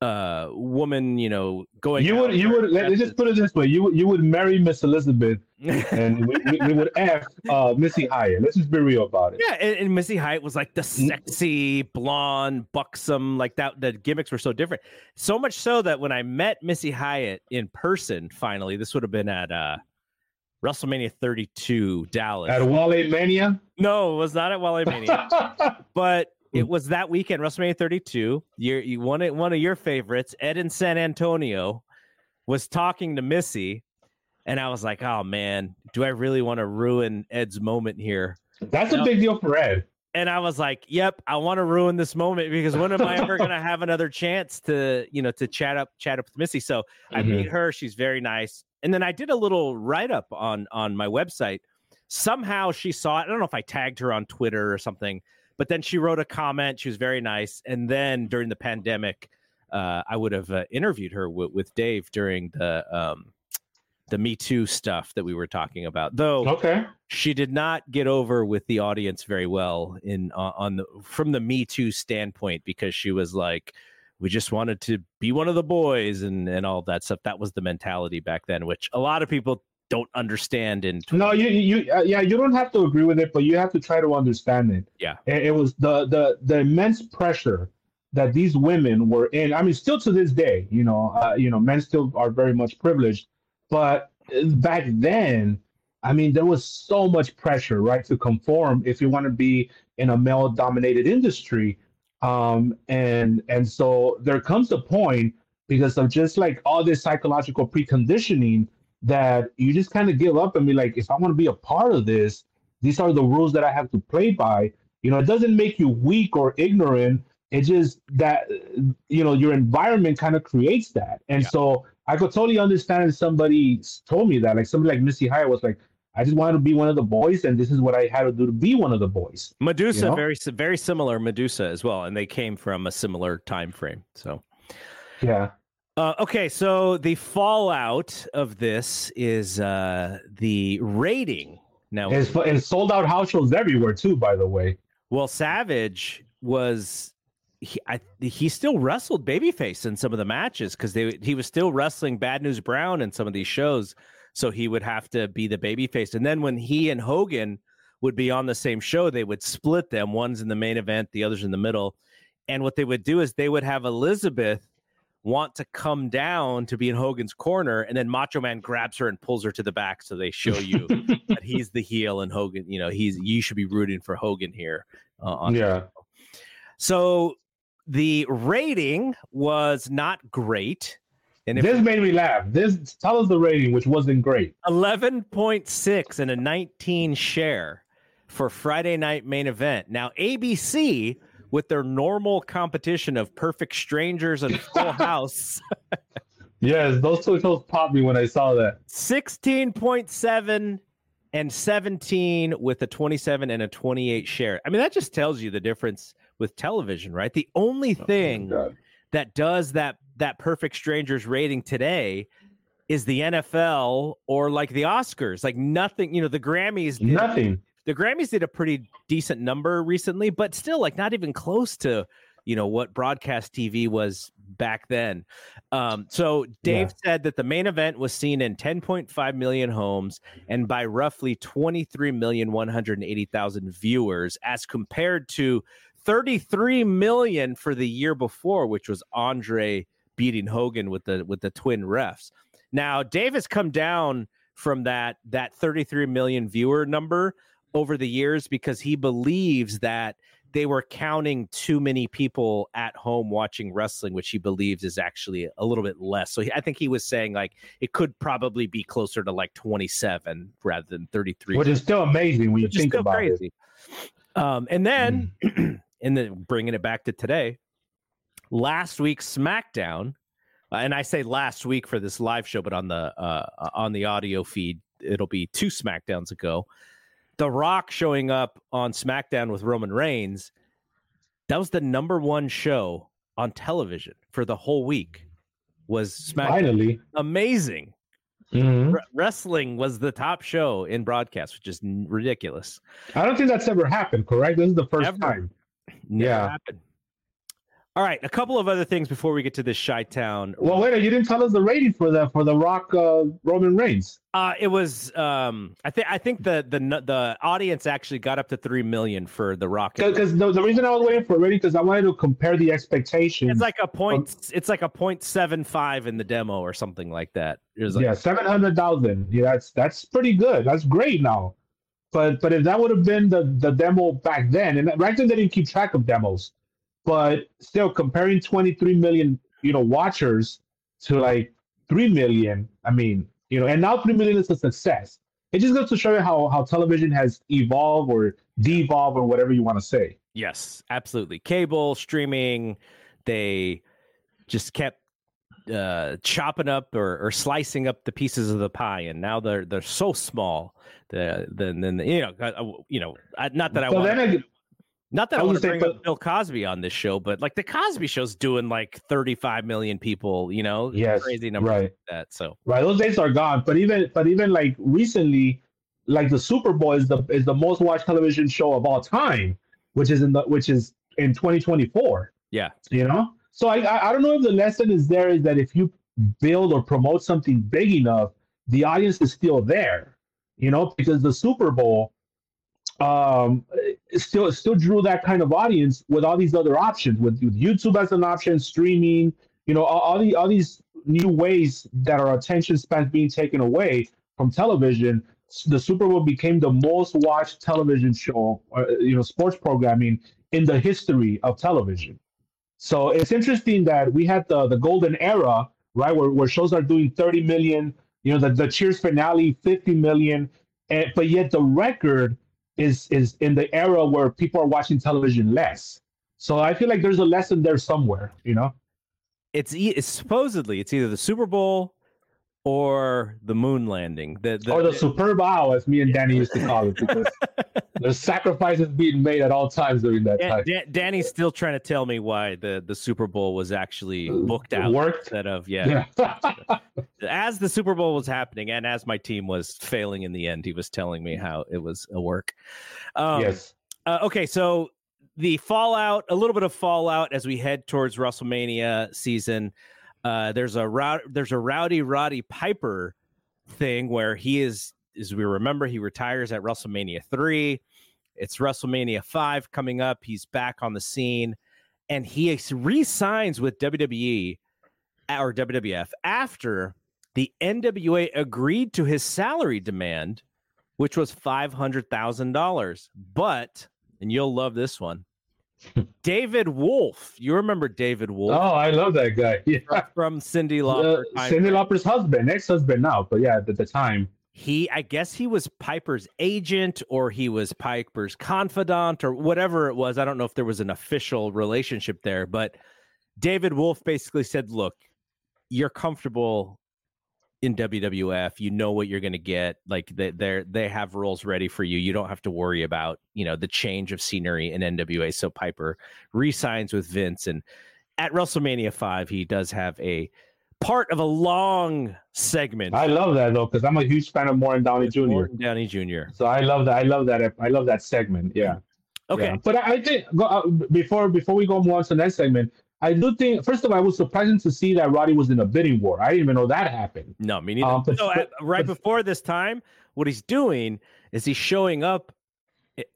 uh woman, you know, going. You would, you would. Let me just put it this way: you would, you would marry Miss Elizabeth, and we, we, we would ask uh, Missy Hyatt. Let's just be real about it. Yeah, and, and Missy Hyatt was like the sexy, blonde, buxom, like that. The gimmicks were so different. So much so that when I met Missy Hyatt in person, finally, this would have been at uh WrestleMania 32, Dallas. At Wale Mania, no, it was not at Wally Mania, but it was that weekend, WrestleMania 32. You're, you one of one of your favorites, Ed in San Antonio, was talking to Missy, and I was like, "Oh man, do I really want to ruin Ed's moment here?" that's a big deal for Ed. and I was like, "Yep, I want to ruin this moment because when am I ever going to have another chance to, you know, to chat up, chat up with Missy?" So I Mhm. meet her; she's very nice. And then I did a little write up on on my website. Somehow she saw it. I don't know if I tagged her on Twitter or something, but then she wrote a comment. She was very nice. And then during the pandemic, uh, I would have uh, interviewed her w- with Dave during the um, the Me Too stuff that we were talking about. Though Okay. she did not get over with the audience very well in uh, on the from the Me Too standpoint because she was like, we just wanted to be one of the boys and and all that stuff. That was the mentality back then, which a lot of people don't understand. In No, you, you, uh, yeah, you don't have to agree with it, but you have to try to understand it. Yeah. It, it was the the the immense pressure that these women were in. I mean, still to this day, you know, uh, you know, men still are very much privileged, but uh, back then, I mean, there was so much pressure, right, to conform if you want to be in a male-dominated industry, um, and and so there comes a point because of just like all this psychological preconditioning that you just kind of give up and be like, if I want to be a part of this, these are the rules that I have to play by. You know, it doesn't make you weak or ignorant. It just that you know your environment kind of creates that, and Yeah. so I could totally understand if somebody told me that. Like somebody like Missy Hyatt was like, I just wanted to be one of the boys, and this is what I had to do to be one of the boys. Medusa, You know? very very similar Medusa as well, and they came from a similar time frame. So. Yeah. Uh, okay, so the fallout of this is uh, the rating. Now, and sold out house shows everywhere too, by the way. Well, Savage was he, I, he still wrestled babyface in some of the matches because they he was still wrestling Bad News Brown in some of these shows, so he would have to be the babyface. And then when he and Hogan would be on the same show, they would split them. One's in the main event, the other's in the middle. And what they would do is they would have Elizabeth want to come down to be in Hogan's corner, and then Macho Man grabs her and pulls her to the back, so they show you that he's the heel and Hogan. You know, he's you should be rooting for Hogan here. Uh, on yeah. so the rating was not great. And if This made me laugh. This tell us the rating, which wasn't great. 11.6 and a 19 share for Friday night main event. Now, ABC, with their normal competition of Perfect Strangers and Full House, Yes, those two shows popped me when I saw that. 16.7 and 17 with a 27 and a 28 share. I mean, that just tells you the difference with television, right? The only oh, thing God. that does that that perfect strangers rating today is the NFL or like the Oscars. Like nothing, you know, the Grammys did, Nothing. the Grammys did a pretty decent number recently, but still like not even close to, you know, what broadcast TV was back then. Um, so Dave said that the main event was seen in 10.5 million homes and by roughly 23 million 180,000 viewers as compared to 33 million for the year before, which was Andre beating Hogan with the with the twin refs. Now, Dave has come down from that that 33 million viewer number over the years because he believes that they were counting too many people at home watching wrestling, which he believes is actually a little bit less. So he, I think he was saying like it could probably be closer to like 27 rather than 33 Which is still amazing when you which think about it. Um, and then, and then bringing it back to today, last week's SmackDown, uh, and I say last week for this live show, but on the uh, on the audio feed, it'll be two SmackDowns ago. The Rock showing up on SmackDown with Roman Reigns. That was the number one show on television for the whole week. Was SmackDown Finally. amazing? Mhm. R- wrestling was the top show in broadcast, which is n- ridiculous. I don't think that's ever happened. Correct? This is the first time. Never Yeah. happened. All right, a couple of other things before we get to this Chi-Town. Well, wait, you didn't tell us the rating for the for the Rock uh, Roman Reigns. Uh, it was um, I think I think the the the audience actually got up to three million for the Rock. Because the, the reason I was waiting for rating because I wanted to compare the expectations. It's like a point. It's like a point seven five in the demo or something like that. Like, yeah, seven hundred thousand. Yeah, that's that's pretty good. That's great now. But but if that would have been the the demo back then, and back then they didn't keep track of demos, but still comparing twenty three million you know watchers to like three million. I mean, you know, and now three million is a success. It just goes to show you how how television has evolved or devolved or whatever you want to say. Yes, absolutely. Cable streaming, they just kept uh chopping up or, or slicing up the pieces of the pie and now they're they're so small the then then you know uh, you know not that I So want then not that I I, want to bring say, up Bill Cosby on this show but like the Cosby show's doing like 35 million people you know Yes, crazy number right. like that so Right, those days are gone. But even but even like recently, like the Super Bowl is the is the most watched television show of all time, which is in the which is in 2024. yeah You know, so I I, I don't know if the lesson is there is that if you build or promote something big enough, the audience is still there. You know, because the Super Bowl um still still drew that kind of audience with all these other options with, with youtube as an option streaming you know all, all the all these new ways that our attention spans being taken away from television. The super bowl became the most watched television show uh, you know sports programming in the history of television. So it's interesting that we had the the golden era right where, where shows are doing 30 million you know the, the cheers finale 50 million and but yet the record is is in the era where people are watching television less. So I feel like there's a lesson there somewhere, you know. it's, e- it's supposedly it's either the Super Bowl or the moon landing the, the or the superb owl, as me and Danny used to call it, because there's sacrifices being made at all times during that Dan- time. Dan- Danny's still trying to tell me why the, the Super Bowl was actually booked out worked. instead of yeah. Yeah. As the Super Bowl was happening and as my team was failing in the end, he was telling me how it was a work. Um, yes. uh, okay, so the fallout, a little bit of fallout as we head towards WrestleMania season. Uh, there's a rou- there's a rowdy Roddy Piper thing where he is, as we remember, he retires at WrestleMania three. It's WrestleMania five coming up. He's back on the scene, and he re-signs with WWE or WWF after the NWA agreed to his salary demand, which was five hundred thousand dollars. But and you'll love this one, David Wolff. You remember David Wolff? Oh, I love that guy. Yeah. from Cyndi Uh, Lauper? Cyndi. Lauper's husband, ex-husband now, but yeah, at the time. he i guess he was piper's agent or he was piper's confidant or whatever it was i don't know if there was an official relationship there but david wolff basically said look you're comfortable in wwf you know what you're going to get like they they're they have roles ready for you you don't have to worry about you know the change of scenery in nwa so piper re-signs with vince and at wrestlemania 5 he does have a part of a long segment I love that though, because I'm a huge fan of Morton Downey Jr. Morton Downey Jr. So I love that. I love that. I love that segment. Yeah. Okay. Yeah. But I I think go, uh, before before we go more on to the next segment, I do think first of all, it was surprising to see that Roddy was in a bidding war. I didn't even know that happened. No, me neither. Um, but- so but- right but- before this time, what he's doing is he's showing up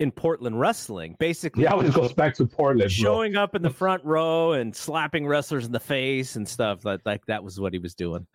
in Portland wrestling, basically Yeah, it goes back to Portland. bro. showing up in the front row and slapping wrestlers in the face and stuff. Like, like that was what he was doing.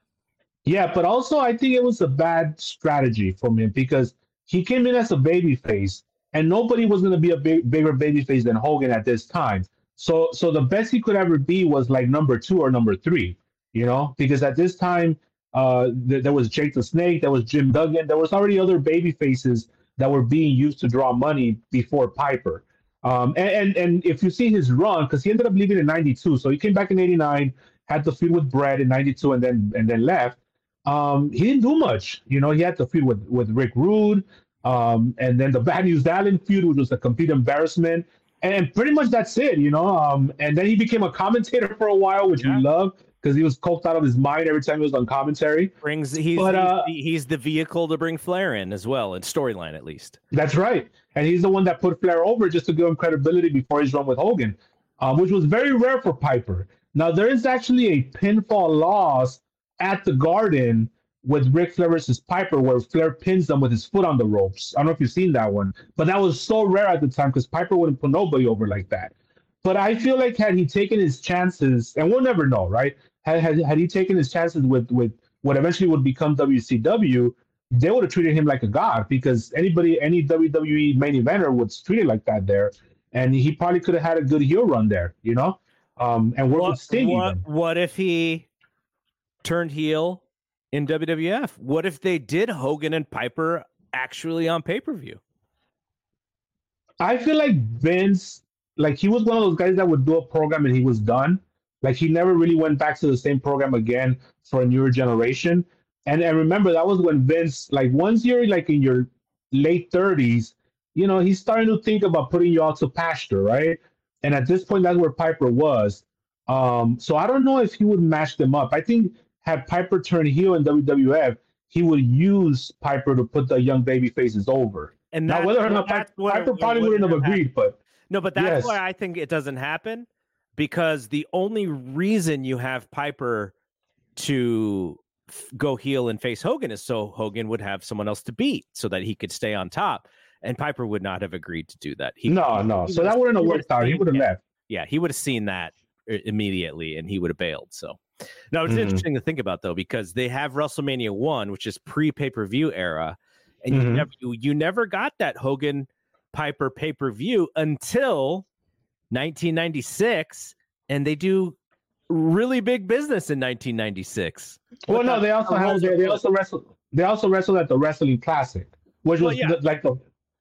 Yeah, but also I think it was a bad strategy from him because he came in as a baby face, and nobody was going to be a big, bigger baby face than Hogan at this time. So, so the best he could ever be was like number two or number three, you know, because at this time, uh, th- there was Jake the Snake, there was Jim Duggan, there was already other baby faces that were being used to draw money before Piper. Um, and, and and if you see his run, because he ended up leaving in '92, so he came back in '89, had the feud with Bret in '92, and then and then left um, he didn't do much. You know, he had to feud with with Rick Rude, um, and then the Bad News Allen feud, which was a complete embarrassment. And pretty much that's it, you know. Um, and then he became a commentator for a while, which Yeah. we love. because he was coked out of his mind every time he was on commentary. Brings he's But, he's, uh, the, he's the vehicle to bring Flair in as well in storyline at least. That's right. And he's the one that put Flair over just to give him credibility before his run with Hogan, um, which was very rare for Piper. Now, there is actually a pinfall loss at the Garden with Ric Flair versus Piper where Flair pins them with his foot on the ropes. I don't know if you've seen that one, but that was so rare at the time because Piper wouldn't put nobody over like that. But I feel like had he taken his chances, and we'll never know, right? Had, had, had he taken his chances with, with what eventually would become WCW, they would have treated him like a god because anybody, any WWE main eventer would treat it like that there, and he probably could have had a good heel run there, you know, um, and with What, Sting what, even. what if he turned heel in WWF? What if they did Hogan and Piper actually on pay per view? I feel like Vince, like he was one of those guys that would do a program and he was done. Like he never really went back to the same program again for a newer generation. And and remember that was when Vince, like once you're like in your late thirties, you know, he's starting to think about putting you out to pasture, right? And at this point, that's where Piper was. Um, so I don't know if he would match them up. I think had Piper turn heel in WWF, he would use Piper to put the young baby faces over. And Now, whether or not Piper, Piper probably wouldn't have happened. agreed, but No, but that's Yes. why I think it doesn't happen because the only reason you have Piper to f- go heel and face Hogan is so Hogan would have someone else to beat so that he could stay on top. And Piper would not have agreed to do that. He, no, no. So that wouldn't have worked out. He would have left. Yeah, he would have seen that immediately and he would have bailed. So, no, it's Mhm. interesting to think about though because they have WrestleMania one, which is pre pay per view era, and you Mhm. never you, you never got that Hogan Piper pay per view until 1996, and they do really big business in 1996. Well, With no, they also the had they, they also wrestled they also wrestled at the Wrestling Classic, which Well, was yeah. the- like the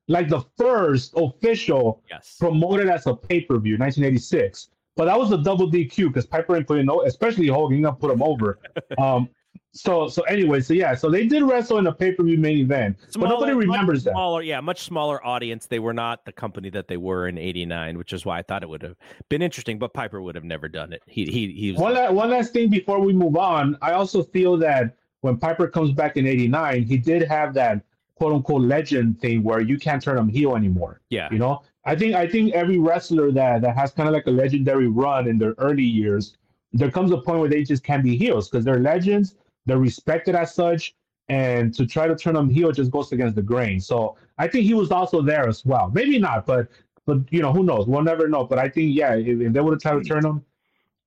like the first official yes. promoted as a pay per view, 1986. But that was a double DQ because Piper ain't putting no, especially Hogan, put him over. um, so so anyway, so yeah, so they did wrestle in a pay per view main event, but nobody Smaller- remembers that. Smaller, yeah, much smaller audience. They were not the company that they were in '89, which is why I thought it would have been interesting. But Piper would have never done it. He he he was One, la- one last thing before we move on. I also feel that when Piper comes back in '89, he did have that quote unquote legend thing where you can't turn him heel anymore. yeah. You know, I think I think every wrestler that that has kind of like a legendary run in their early years, there comes a point where they just can't be heels because they're legends, they're respected as such, and to try to turn them heel just goes against the grain. So I think he was also there as well. Maybe not, but but you know who knows? We'll never know. But I think yeah, if, if they would have tried to turn him,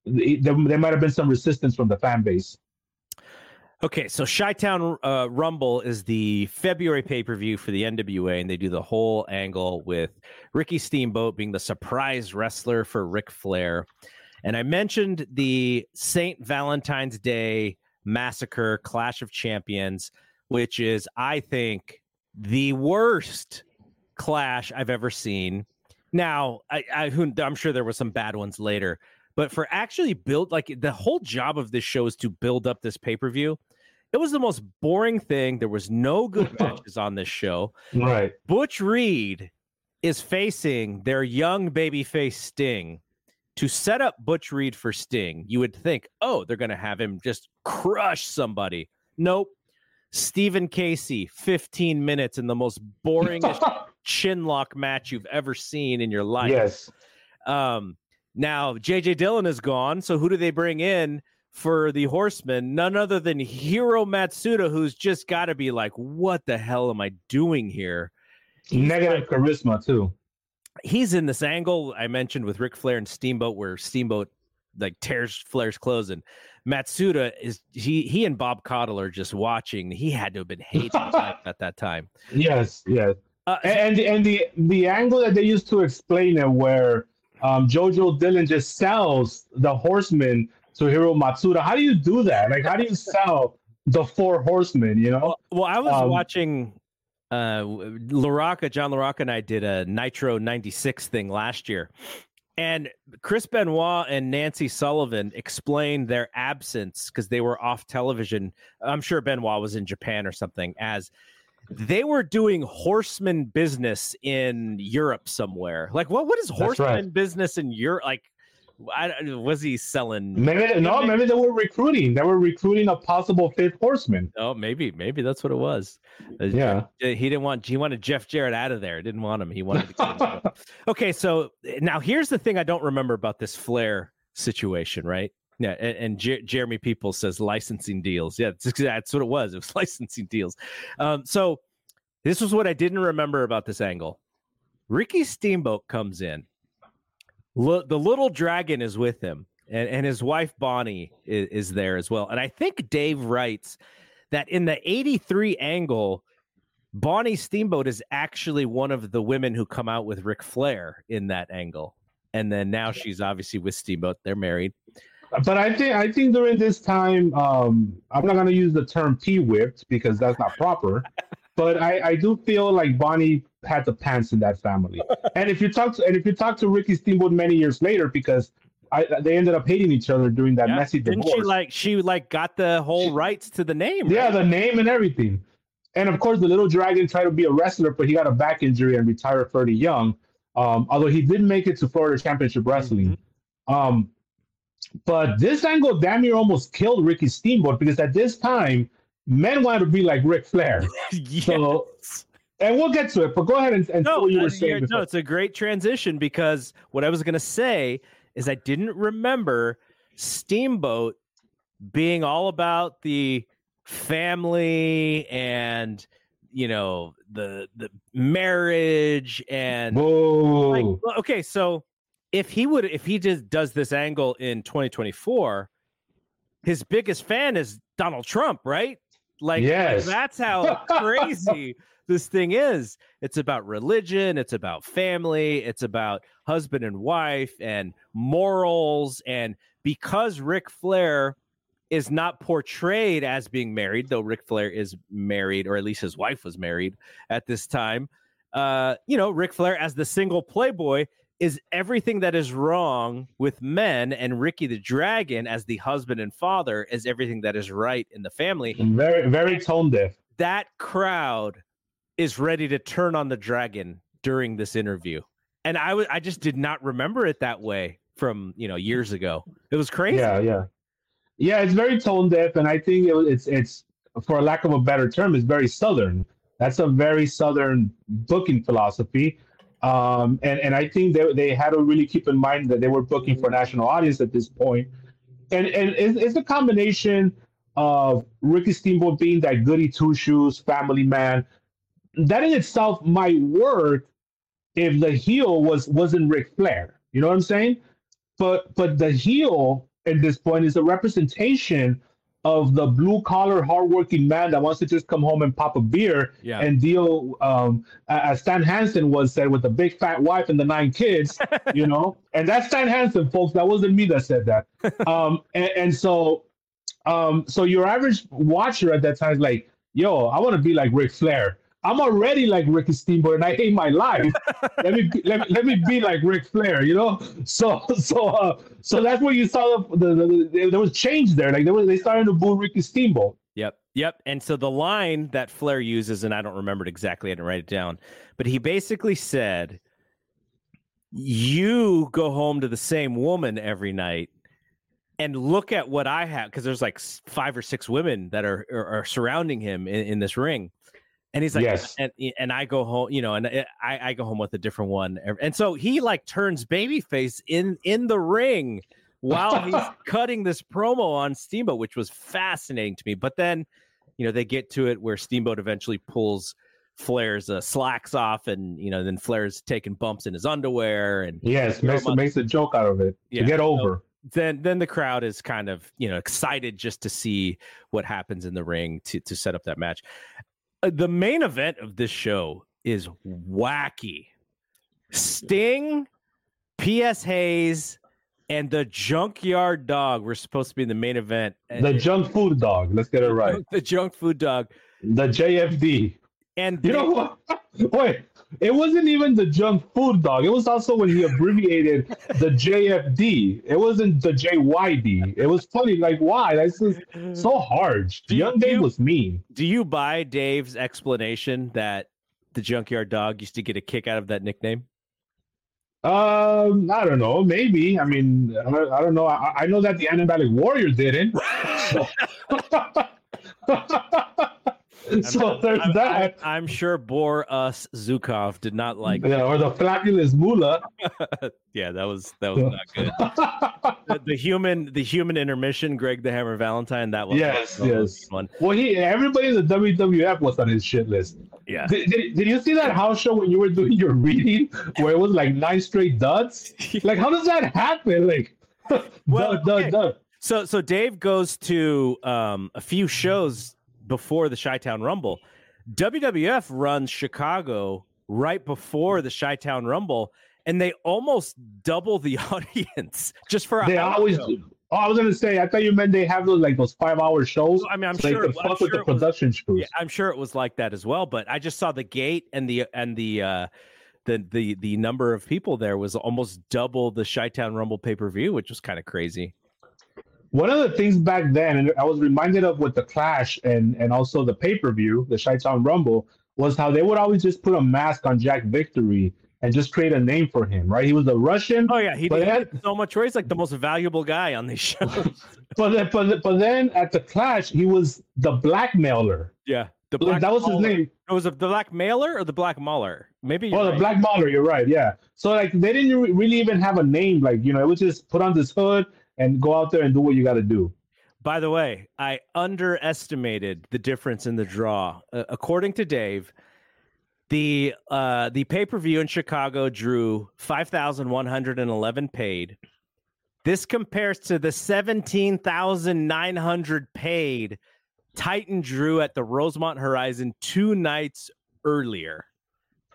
there, there might have been some resistance from the fan base. Okay, so Chi-Town uh, Rumble is the February pay-per-view for the NWA, and they do the whole angle with Ricky Steamboat being the surprise wrestler for Ric Flair. And I mentioned the St. Valentine's Day Massacre Clash of Champions, which is, I think, the worst clash I've ever seen. Now, I, I, I'm sure there were some bad ones later, but for actually build like the whole job of this show is to build up this pay per view. It was the most boring thing. There was no good matches on this show. Right. Butch Reed is facing their young babyface Sting to set up Butch Reed for Sting. You would think, oh, they're going to have him just crush somebody. Nope. Stephen Casey, 15 minutes in the most boring chin lock match you've ever seen in your life. yes. Um, now JJ Dillon is gone, so who do they bring in for the Horsemen? None other than Hiro Matsuda, who's just got to be like, "What the hell am I doing here?" Negative charisma too. He's in this angle I mentioned with Ric Flair and Steamboat, where Steamboat like tears Flair's clothes, and Matsuda is he he and Bob Caudle are just watching. He had to have been hating at that time. Yes. Yes. Uh, and and, and the the angle that they used to explain it where um, Jojo Dillon just sells the horsemen to Hiro Matsuda. How do you do that? Like, how do you sell the four horsemen? You know? Well, well I was Um, watching uh Laraca, John Laraca and I did a Nitro 96 thing last year. And Chris Benoit and Nancy Sullivan explained their absence because they were off television. I'm sure Benoit was in Japan or something, as they were doing horseman business in Europe somewhere. Like, what what is horseman right. business in Europe? Like, I, was he selling? Maybe no, maybe they were recruiting. They were recruiting a possible fifth horseman. Oh, maybe, maybe that's what it was. Uh, Yeah. he didn't want he wanted Jeff Jarrett out of there. Didn't want him. He wanted. Okay, so now here's the thing I don't remember about this Flair situation, right? Yeah, and, and Jer- Jeremy People says licensing deals. Yeah, that's, that's what it was. It was licensing deals. Um, so this was what I didn't remember about this angle. Ricky Steamboat comes in. Lo- the little dragon is with him, and, and his wife Bonnie is, is there as well. And I think Dave writes that in the 83 angle, Bonnie Steamboat is actually one of the women who come out with Ric Flair in that angle. And then now she's obviously with Steamboat. They're married. But I think I think during this time, um, I'm not going to use the term T whipped because that's not proper. But I, I do feel like Bonnie had the pants in that family. and if you talk to and if you talk to Ricky Steamboat many years later, because I, they ended up hating each other during that Yeah. messy Didn't divorce. she like she like got the whole rights to the name? Yeah, right? the name and everything. And of course, the little dragon tried to be a wrestler, but he got a back injury and retired fairly young. Um, although he did make it to Florida Championship Wrestling. Um, but this angle damn near almost killed Ricky Steamboat because at this time, men wanted to be like Ric Flair. Yes. So, and we'll get to it, but go ahead and, and no, what you uh, were saying. you're- no, before. it's a great transition because what I was going to say is I didn't remember Steamboat being all about the family and you know the the marriage and like, okay, so if he would if he just does this angle in 2024, his biggest fan is Donald Trump, right? Like Yes. that's how crazy this thing is. It's about religion, it's about family, it's about husband and wife and morals and because Ric Flair is not portrayed as being married, though Ric Flair is married, or at least his wife was married at this time. Uh, you know, Ric Flair as the single playboy is everything that is wrong with men, and Ricky the Dragon as the husband and father is everything that is right in the family. very, very tone deaf. That crowd is ready to turn on the dragon during this interview, and I was I just did not remember it that way from you know years ago. It was crazy. Yeah, yeah, yeah. It's very tone deaf, and I think it, it's it's for lack of a better term, it's very southern. That's a very southern booking philosophy, um, and and I think they they had to really keep in mind that they were booking for a national audience at this point, and and it's, it's a combination of Ricky Steamboat being that goody two shoes family man. That in itself might work if the heel was wasn't Ric Flair. You know what I'm saying? but but the heel at this point is a representation of the blue collar hardworking man that wants to just come home and pop a beer Yeah. and deal um as Stan Hansen was said with the big fat wife and the nine kids you know? And that's Stan Hansen folks. That wasn't me that said that. Um and, and so um so your average watcher at that time is like yo I want to be like Ric Flair I'm already like Ricky Steamboat and I hate my life let me be- let me let me be like Ric Flair, you know. So so uh, so that's where you saw the, the, the, the there was change there. Like they were they started to boo Ricky Steamboat. Yep. Yep. And so the line that Flair uses, and I don't remember it exactly, I didn't write it down, but he basically said, You go home to the same woman every night and look at what I have. Because there's like five or six women that are, are, are surrounding him in, in this ring. And he's like, Yes. and and I go home, you know, and I, I go home with a different one, and so he like turns babyface in in the ring while he's cutting this promo on Steamboat, which was fascinating to me. But then, you know, they get to it where Steamboat eventually pulls Flair's uh, slacks off, and you know, then Flair's taking bumps in his underwear, and Yes, makes makes a joke out of it Yeah, to get so- over. then then the crowd is kind of you know excited just to see what happens in the ring to to set up that match. Uh, the main event of this show is wacky. Sting, P.S. Hayes, and the Junkyard Dog were supposed to be in the main event. the junk food dog. Let's get it right. The Junk Food Dog, The JFD. and You know what? Wait, it wasn't even the junk food dog. It was also when he abbreviated the JFD. It wasn't the JYD. It was funny. Like why? That's just so hard. Do you- Young do Dave you- was mean. Do you buy Dave's explanation that the Junkyard Dog used to get a kick out of that nickname? Um, I don't know. Maybe. I mean, I, I don't know. I, I know that the Animatic Warrior didn't. So, so I'm, there's I'm- that. I'm, I'm sure Boris Zhukov did not like. Yeah, or the Flabulous Moolah. yeah, that was that was not good. the, the human the human intermission, Greg the Hammer Valentine. That was Yes, that was yes. fun. well, he everybody in the WWF was on his shit list. Yeah, Did, did, did you see that house show when you were doing your reading where it was like nine straight duds? Like, how does that happen? Like, Well, dud, dud, okay. dud. So so Dave goes to um, a few shows before the Chi-Town Rumble. WWF runs Chicago right before the Chi-Town Rumble, and they almost double the audience just for a They always. show. Oh, I was gonna say. I thought you meant they have those like those five hour shows. I mean, I'm so sure. they I'm fuck with sure the it was-. Yeah, I'm sure it was like that as well. But I just saw the gate and the and the uh, the the the number of people there was almost double the Chi-Town Rumble pay per view, which was kind of crazy. One of the things back then, and I was reminded of with the Clash and and also the pay per view, the Chi-Town Rumble, was how they would always just put a mask on Jack Victory and just create a name for him. Right? He was a Russian. Oh yeah, he But did that- so much. He's like the most valuable guy on these shows. But then, but, then- but then at the Clash, he was the blackmailer. yeah, the Like, that was his name. It was a, the Black Mailer or the Black Mauler? Maybe. Oh, you're the right. Black Mauler. You're right. Yeah. So like they didn't re- really even have a name. Like you know, it was just put on this hood and go out there and do what you got to do. By the way, I underestimated the difference in the draw. Uh, according to Dave, the uh, the pay per view in Chicago drew five thousand one hundred and eleven paid. This compares to the seventeen thousand nine hundred paid Titan drew at the Rosemont Horizon two nights earlier.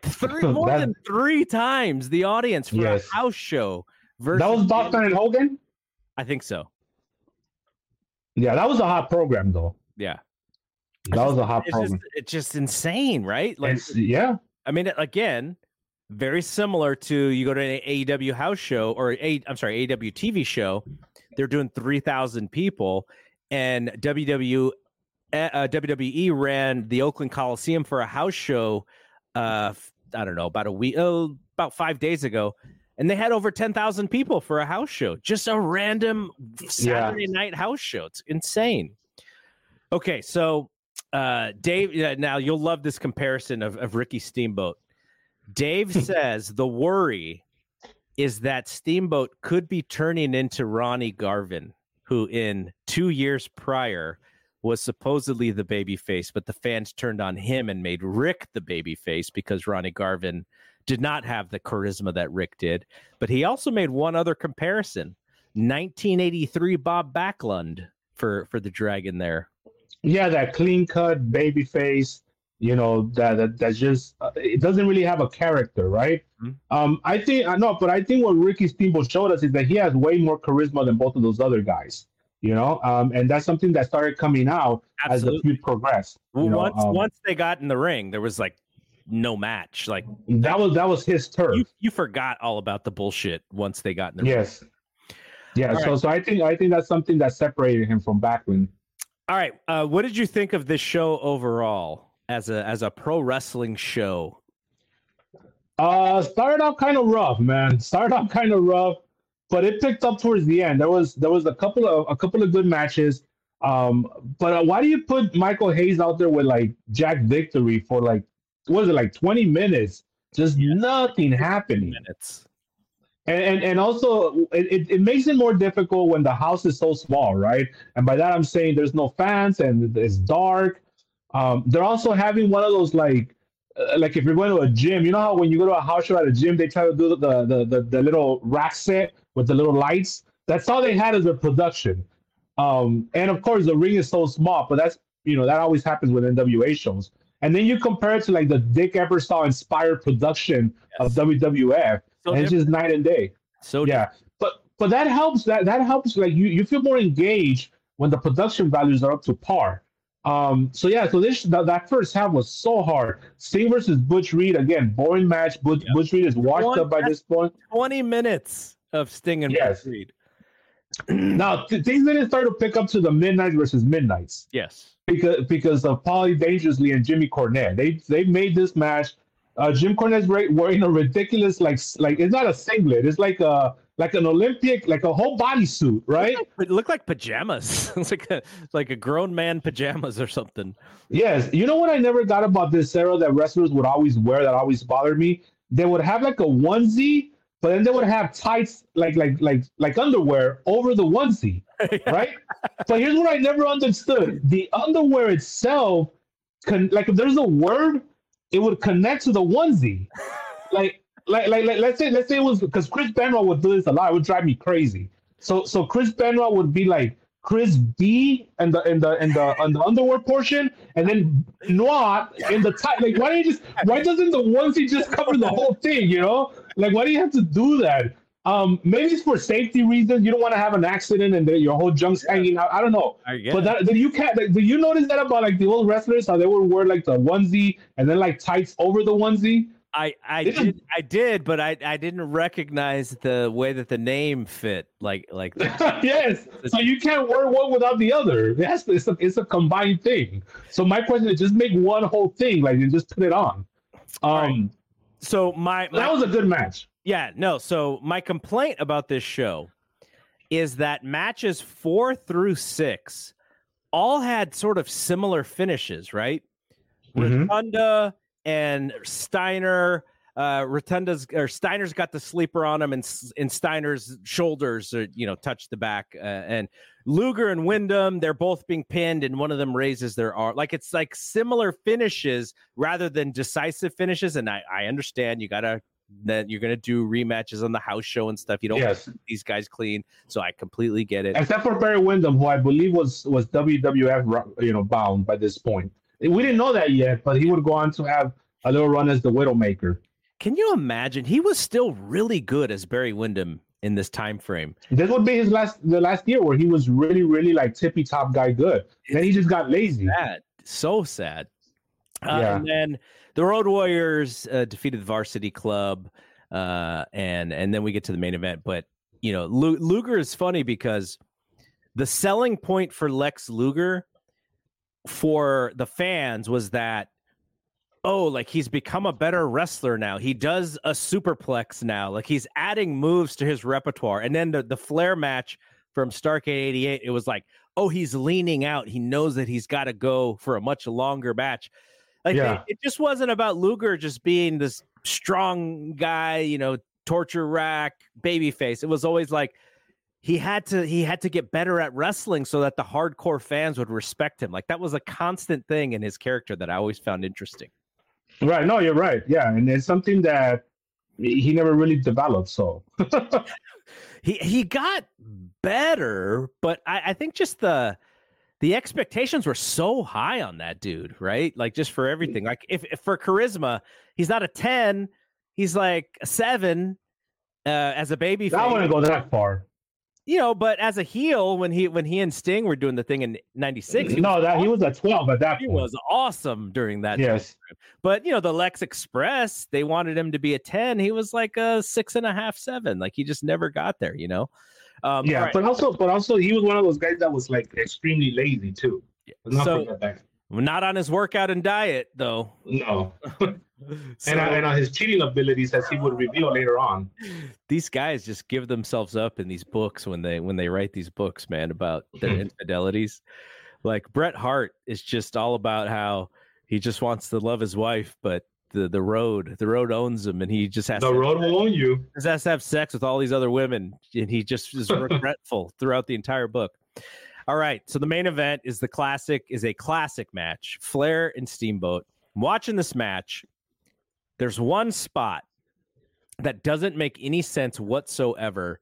Three, more That- than three times the audience for Yes. a house show. Versus That was Bossman and Hogan. I think so. Yeah, that was a hot program though. Yeah. That was a hot it's just, program. it's just insane, right? Like, It's, yeah, I mean, again, very similar to you go to an AEW house show or a, I'm sorry, AEW TV show. They're doing three thousand people, and WW, uh, WWE ran the Oakland Coliseum for a house show. Uh, I don't know about a week, oh, about five days ago, and they had over ten thousand people for a house show. Just a random Saturday night house show. It's insane. Okay, so uh Dave yeah, now you'll love this comparison of, of Ricky Steamboat. Dave says the worry is that Steamboat could be turning into Ronnie Garvin, who in two years prior was supposedly the baby face, but the fans turned on him and made Rick the baby face because Ronnie Garvin did not have the charisma that Rick did. But he also made one other comparison. 1983 Bob Backlund for for the dragon there. yeah, that clean cut baby face. You know that, that that's just uh, it doesn't really have a character, right? Mhm. Um, I think I know, but I think what Ricky Steamboat showed us is that he has way more charisma than both of those other guys. You know, um, and that's something that started coming out as the Absolutely. feud progressed. Well, you know, once um, once they got in the ring, there was like no match. Like that was that was his turf. you, you forgot all about the bullshit once they got in the. Yes. Yeah. All so so I think I think that's something that separated him from Backlund. All right. Uh, what did you think of this show overall as a as a pro wrestling show? Uh, started out kind of rough, man. Started out kind of rough, but it picked up towards the end. There was there was a couple of a couple of good matches. Um, but uh, why do you put Michael Hayes out there with like Jack Victory for like what is it like twenty minutes? Just nothing happening. Minutes. And, and and also it, it, it makes it more difficult when the house is so small, right? And by that I'm saying there's no fans and it's dark. Um, they're also having one of those like uh, like if you're going to a gym, you know how when you go to a house show at a gym, they try to do the the the, the little rack set with the little lights. That's all they had as a production. Um, and of course the ring is so small, but that's you know that always happens with NWA shows. And then you compare it to like the Dick Ebersol inspired production of WWF, So and it's just night and day So yeah but but that helps that that helps like you you feel more engaged when the production values are up to par um so yeah so this that, that first half was so hard sting versus butch reed again boring match butch, Yeah. butch reed is washed One- up by this point. 20 minutes of Sting and Yes. Butch Reed. now th- things didn't start to pick up to the midnight versus midnights Yes. because because of Paulie Dangerously and Jimmy Cornette. They they made this match uh, Jim Cornette's wearing a ridiculous like like it's not a singlet. It's like a like an Olympic like a whole bodysuit, right? It looked like pajamas. it's like a like a grown man pajamas or something. Yes. You know what I never got about this era that wrestlers would always wear that always bothered me? They would have like a onesie, but then they would have tights like like like like underwear over the onesie, right? so here's what I never understood: the underwear itself, can like if there's a word it would connect to the onesie. like, like, like, like, let's say, let's say it was because Chris Benoit would do this a lot. It would drive me crazy. So, so Chris Benoit would be like Chris B and the in the in the on the underwear portion, and then Noir in the top. Like, why do you just? Why doesn't the onesie just cover the whole thing? You know, like, why do you have to do that? Um, maybe it's for safety reasons. You don't want to have an accident and your whole junk's yeah. hanging out. I don't know. I but that, did you can't. Like, did you notice that about like the old wrestlers how they would wear like the onesie and then like tights over the onesie? I I did I did, but I I didn't recognize the way that the name fit. Like like yes, so you can't wear one without the other. It has to, it's a it's a combined thing. So my question is, just make one whole thing, like and just put it on. Um, right. So my, my that was a good match. Yeah, no. So my complaint about this show is that matches four through six all had sort of similar finishes, right? Mm-hmm. Rotunda and Steiner. Uh, Rotunda's or Steiner's got the sleeper on him, and and Steiner's shoulders, are, you know, touch the back. Uh, and Luger and Windham they're both being pinned, and one of them raises their arm. Like it's like similar finishes rather than decisive finishes. And I I understand you gotta that you're to do rematches on the house show and stuff. You don't yes. these guys clean, so I completely get it. Except for Barry Windham, who I believe was was WWF you know bound by this point. We didn't know that yet, but he would go on to have a little run as the Widowmaker. Can you imagine? He was still really good as Barry Windham in this time frame. This would be his last the last year where he was really really like tippy top guy good. It's then he just got lazy. Sad, so sad. Uh, yeah. And then the Road Warriors uh, defeated the Varsity Club, uh, and and then we get to the main event. But you know, Lu- Luger is funny because the selling point for Lex Luger for the fans was that oh, like he's become a better wrestler now. He does a superplex now. Like he's adding moves to his repertoire. And then the, the Flair match from Starcade 88, it was like, oh, he's leaning out. He knows that he's got to go for a much longer match. Like yeah. they, it just wasn't about Luger just being this strong guy, you know, torture rack, baby face. It was always like he had to he had to get better at wrestling so that the hardcore fans would respect him. Like that was a constant thing in his character that I always found interesting. Right. No, you're right. Yeah, and it's something that he never really developed. So he he got better, but I, I think just the the expectations were so high on that dude, right? Like just for everything. Like if, if for charisma, he's not a 10, he's like a seven uh, as a baby. I wouldn't to go that far. You know, but as a heel, when he when he and Sting were doing the thing in '96, no, that awesome. he was a 12 at that he point. was awesome during that. Yes, time. but you know the Lex Express, they wanted him to be a 10. He was like a six and a half, seven. Like he just never got there. You know, um, yeah, right. but also, but also, he was one of those guys that was like extremely lazy too. Not so, not on his workout and diet though. No. so, and, and on his cheating abilities, as he would reveal later on. These guys just give themselves up in these books when they when they write these books, man, about their mm-hmm. infidelities. Like Bret Hart is just all about how he just wants to love his wife, but the the road. The road owns him, and he just has the to, road will own you. Just has to have sex with all these other women, and he just is regretful throughout the entire book. All right, so the main event is the classic is a classic match, Flair and Steamboat. I'm watching this match. There's one spot that doesn't make any sense whatsoever.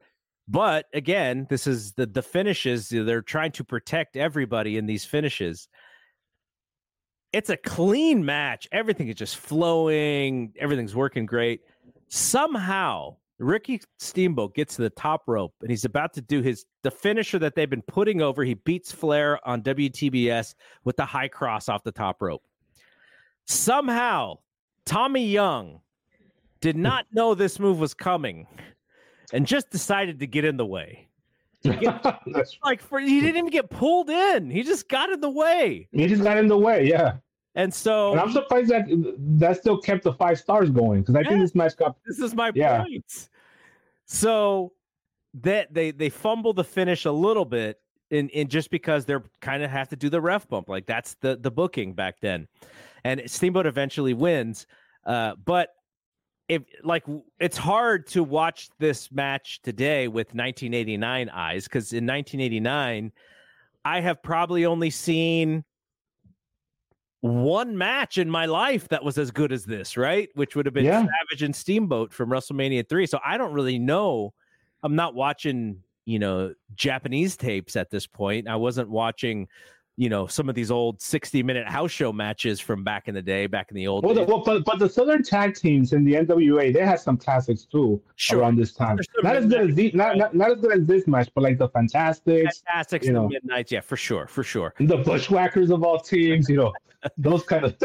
But again, this is the the finishes. They're trying to protect everybody in these finishes it's a clean match. Everything is just flowing. Everything's working great. Somehow, Ricky Steamboat gets to the top rope and he's about to do his the finisher that they've been putting over. He beats Flair on WTBS with the high cross off the top rope. Somehow, Tommy Young did hmm. not know this move was coming and just decided to get in the way. like for he didn't even get pulled in. He just got in the way. He just got in the way, yeah. And so And I'm surprised that that still kept the five stars going because I Yeah. think this match got this is my Yeah. point. So that they they fumble the finish a little bit in, in just because they're kind of have to do the ref bump. Like that's the the booking back then. And Steamboat eventually wins. Uh, but if like it's hard to watch this match today with 1989 eyes because in 1989 I have probably only seen one match in my life that was as good as this, right? Which would have been Yeah. Savage and Steamboat from WrestleMania 3. So I don't really know. I'm not watching, you know, Japanese tapes at this point. I wasn't watching, you know, some of these old 60 minute house show matches from back in the day, back in the old well, the, days. well but, but the Southern tag teams in the NWA they had some classics too Sure. around this time. Not as good as midnight- the, not, not not as good as this match, but like the Fantastics, Fantastics you know. Midnights. Yeah, for sure. For sure. the Bushwhackers of all teams, you know, those kind of.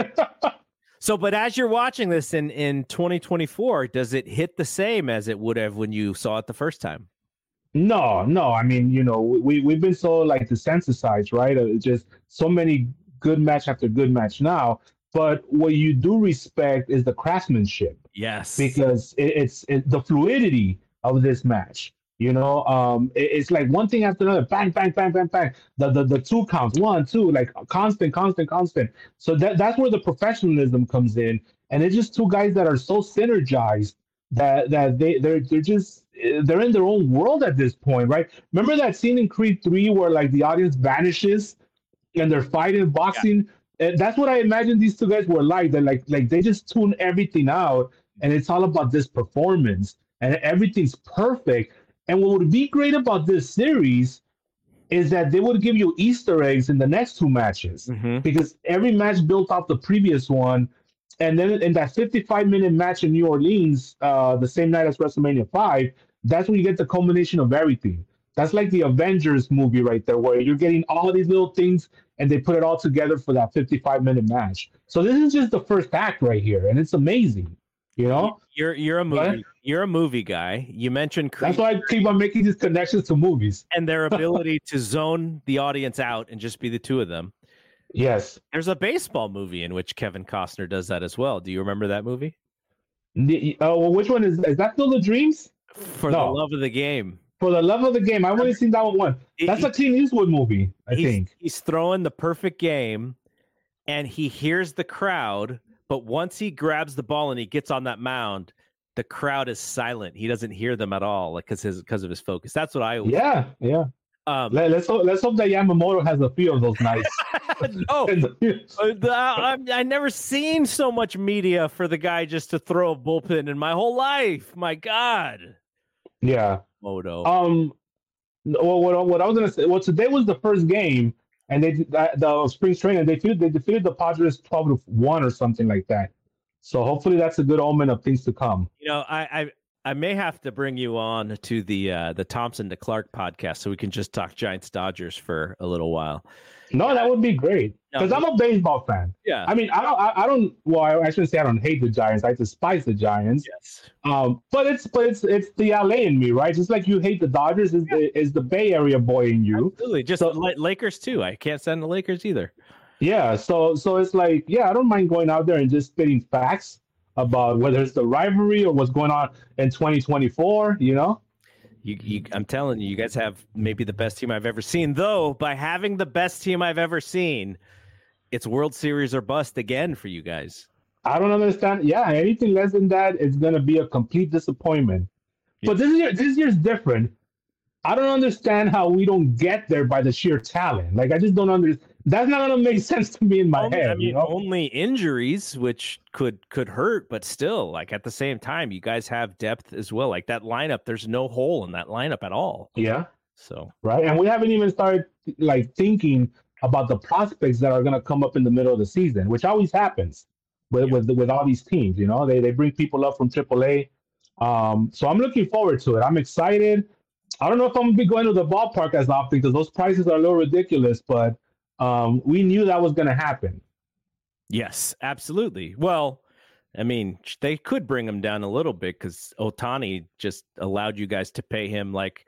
So, but as you're watching this in, in 2024, does it hit the same as it would have when you saw it the first time? No, no. I mean, you know, we we've been so like desensitized, right? Uh, just so many good match after good match now. But what you do respect is the craftsmanship Yes. because it, it's it, the fluidity of this match. You know, um, it- it's like one thing after another, bang, bang, bang, bang, bang. The the, the two counts, one, two, like constant, constant, constant. So that that's where the professionalism comes in, and it's just two guys that are so synergized that that they they're they're just they're in their own world at this point, right? Remember that scene in Creed Three where like the audience vanishes and they're fighting boxing. And that's what I imagine these two guys were like. They're like like they just tune everything out, and it's all about this performance, and everything's perfect. And what would be great about this series is that they would give you Easter eggs in the next two matches Mhm. because every match built off the previous one. And then in that 55 minute match in New Orleans, uh, the same night as WrestleMania 5, that's when you get the culmination of everything. That's like the Avengers movie right there, where you're getting all these little things and they put it all together for that 55 minute match. So this is just the first act right here, and it's amazing. You know, You're you're a movie you're a movie guy. You mentioned Creed that's why I keep on making these connections to movies. and their ability to zone the audience out and just be the two of them. Yes. There's a baseball movie in which Kevin Costner does that as well. Do you remember that movie? The, uh, well, which one is is that? Still the dreams? For No. the love of the game. For the love of the game, I've only seen that one. That's He- a Clint Eastwood movie, I he's, think. he's throwing the perfect game and he hears the crowd, but once he grabs the ball and he gets on that mound, the crowd is silent. He doesn't hear them at all, like because his because of his focus. That's what I Yeah, yeah. Um Let, us hope, let's hope that Yamamoto has a few of those nights. no. Uh, I, I never seen so much media for the guy just to throw a bullpen in my whole life. My God, yeah. Moto. Um. Well, what, what I was gonna say. Well, today was the first game, and they the, the spring training. They defeated they defeated the Padres twelve to one or something like that. So hopefully that's a good omen of things to come. You know, I, I may have to bring you on to the uh, the Thompson to Clark podcast so we can just talk Giants Dodgers for a little while. No, that would be great No, because I'm a baseball fan. Yeah. I mean, I don't, I, I don't. Well, I, shouldn't say I don't hate the Giants. I despise the Giants. yes. Um, but it's but it's it's the LA in me, right? Just like you hate the Dodgers, is the is the Bay Area boy in you. Absolutely. Just So- La- Lakers too. I can't stand the Lakers either. Yeah, so so it's like, yeah, I don't mind going out there and just spitting facts about whether it's the rivalry or what's going on in 2024. You know, You, you, I'm telling you, you guys have maybe the best team I've ever seen. Though by having the best team I've ever seen, it's World Series or bust again for you guys. I don't understand. Yeah, anything less than that is gonna be a complete disappointment. But this year, this year's different. I don't understand how we don't get there by the sheer talent. Like I just don't understand. That's not gonna make sense to me in my only, head. I mean, you know? only injuries, which could could hurt, but still, like at the same time, you guys have depth as well. Like that lineup, there's no hole in that lineup at all. Yeah. So right? And we haven't even started like thinking about the prospects that are going to come up in the middle of the season, which always happens with with, with all these teams. You know, they they bring people up from AAA. Um, so I'm looking forward to it. I'm excited. I don't know if I'm gonna be going to the ballpark as often because those prices are a little ridiculous, but um, we knew that was going to happen. yes, absolutely. Well, I mean, they could bring him down a little bit because Ohtani just allowed you guys to pay him like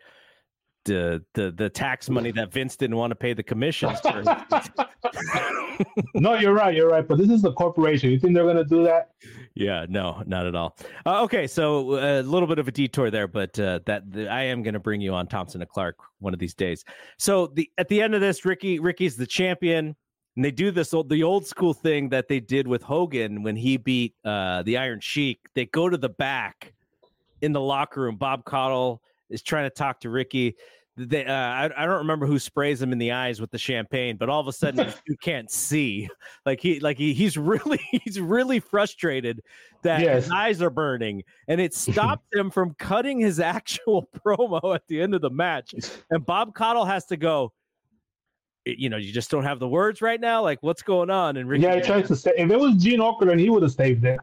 the the the tax money that Vince didn't want to pay the commissions. For. no, you're right. You're right. But this is a corporation. You think they're going to do that? Yeah, no, not at all. Uh, okay, so uh, a little bit of a detour there, but uh, that the, I am going to bring you on Thompson and Clark one of these days. So the at the end of this, Ricky Ricky's the champion, and they do this old the old school thing that they did with Hogan when he beat uh, the Iron Sheik. They go to the back in the locker room. Bob Caudle is trying to talk to Ricky they uh, I, I don't remember who sprays him in the eyes with the champagne, but all of a sudden you can't see. Like he like he, he's really he's really frustrated that yes. his eyes are burning, and it stopped him from cutting his actual promo at the end of the match. And Bob Caudle has to go. You know, you just don't have the words right now. Like, what's going on? And Ricky yeah, he tries to say. If it was Gene Okerlund, he would have saved it.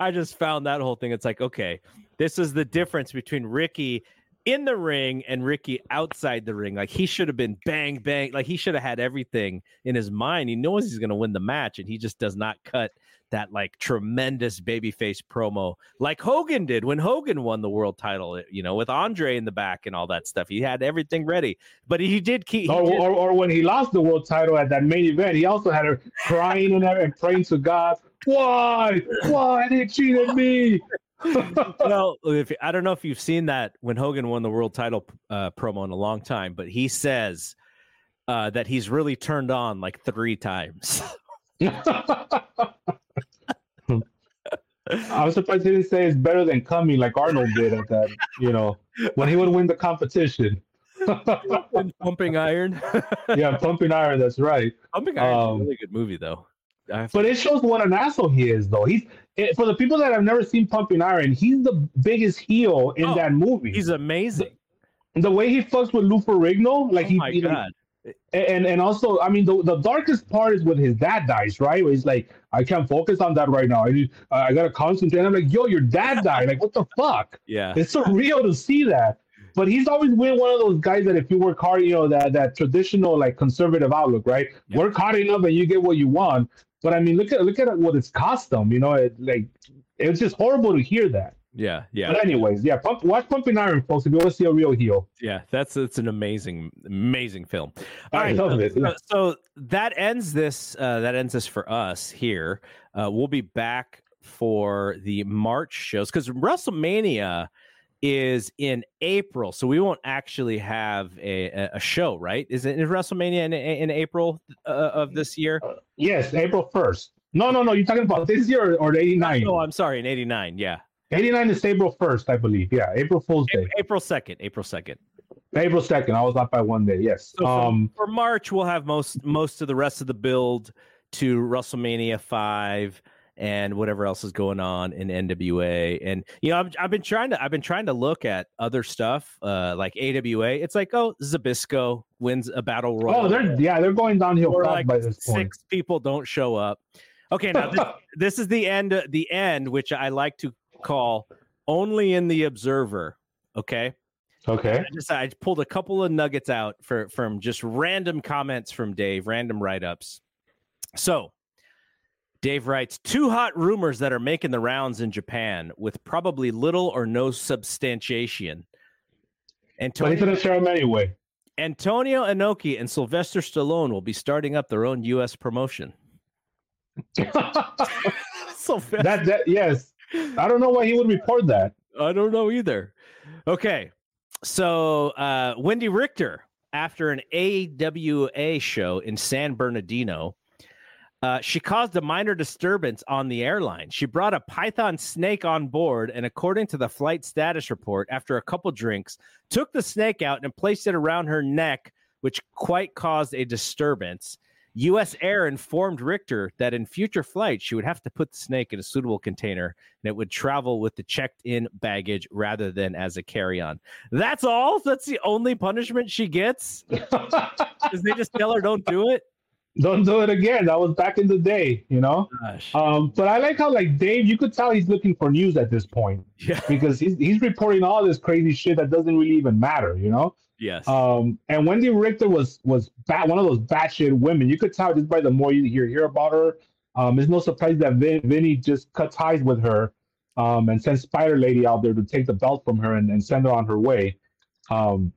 I just found that whole thing. It's like, okay, this is the difference between Ricky in the ring and Ricky outside the ring. Like he should have been bang bang. Like he should have had everything in his mind. He knows he's going to win the match, and he just does not cut that like tremendous babyface promo like Hogan did when Hogan won the world title. You know, with Andre in the back and all that stuff. He had everything ready, but he did keep. He or, did... or, or, when he lost the world title at that main event, he also had her crying and, and praying to God. Why? Why did he cheat me? well, if I don't know if you've seen that when Hogan won the world title uh, promo in a long time, but he says uh, that he's really turned on like three times. I was surprised he didn't say it's better than coming like Arnold did at that, you know, when he would win the competition. pumping iron. yeah, pumping iron. That's right. Pumping iron um, is a really good movie, though. But it shows what an asshole he is, though. He's it, for the people that have never seen Pumping Iron. He's the biggest heel in oh, that movie. He's amazing. The, the, way he fucks with Lou Ferrigno, like oh he, my he God. and and also, I mean, the, the darkest part is when his dad dies, right? Where he's like, I can't focus on that right now. I uh, I gotta concentrate. And I'm like, yo, your dad died. like, what the fuck? Yeah, it's so real to see that. But he's always been one of those guys that if you work hard, you know that that traditional like conservative outlook, right? Yeah. Work hard enough and you get what you want. But I mean, look at look at what it's cost them. You know, it, like it's just horrible to hear that. Yeah, yeah. But anyways, yeah, pump, watch Pumping Iron, folks. If you want to see a real heel. Yeah, that's it's an amazing, amazing film. All I right, love so, it. So, so, that ends this. Uh, that ends this for us here. Uh, we'll be back for the March shows because WrestleMania is in April, so we won't actually have a, a show, right? Is it WrestleMania in, in April uh, of this year? Uh, yes, April first. No, no, no. You're talking about this year or, '89? No, I'm sorry, in '89. Yeah, '89 is April first, I believe. Yeah, April Fool's Day. April second. April second. April second. I was up by one day. Yes. So um, for, for March, we'll have most most of the rest of the build to WrestleMania five and whatever else is going on in NWA. And you know, I've, I've been trying to I've been trying to look at other stuff uh, like AWA. It's like oh, Zbyszko wins a battle royal. Oh, they're yeah, they're going downhill like by this point. Six people don't show up. Okay, now this, this is the end. The end, which I like to call only in the Observer. Okay. Okay. I just I pulled a couple of nuggets out for from just random comments from Dave, random write ups. So Dave writes two hot rumors that are making the rounds in Japan with probably little or no substantiation. Antonio, but he's going to them anyway. Antonio Inoki and Sylvester Stallone will be starting up their own U.S. promotion. that, that yes, I don't know why he would report that. I don't know either. Okay, so uh, Wendi Richter, after an AWA show in San Bernardino, uh, she caused a minor disturbance on the airline. She brought a python snake on board, and according to the flight status report, after a couple drinks, took the snake out and placed it around her neck, which quite caused a disturbance. U.S. Air informed Richter that in future flights, she would have to put the snake in a suitable container and it would travel with the checked in baggage rather than as a carry on. That's all? That's the only punishment she gets? Because they just tell her don't do it? Don't do it again. That was back in the day, you know. Um, but I like how like Dave, you could tell he's looking for news at this point, yeah, because he's he's reporting all this crazy shit that doesn't really even matter, you know. Yes. Um, and Wendi Richter was was bat, one of those batshit women. You could tell just by the more you hear hear about her. Um, it's no surprise that Vin, Vinny just cut ties with her, um, and sent Spider Lady out there to take the belt from her and, and send her on her way. Um,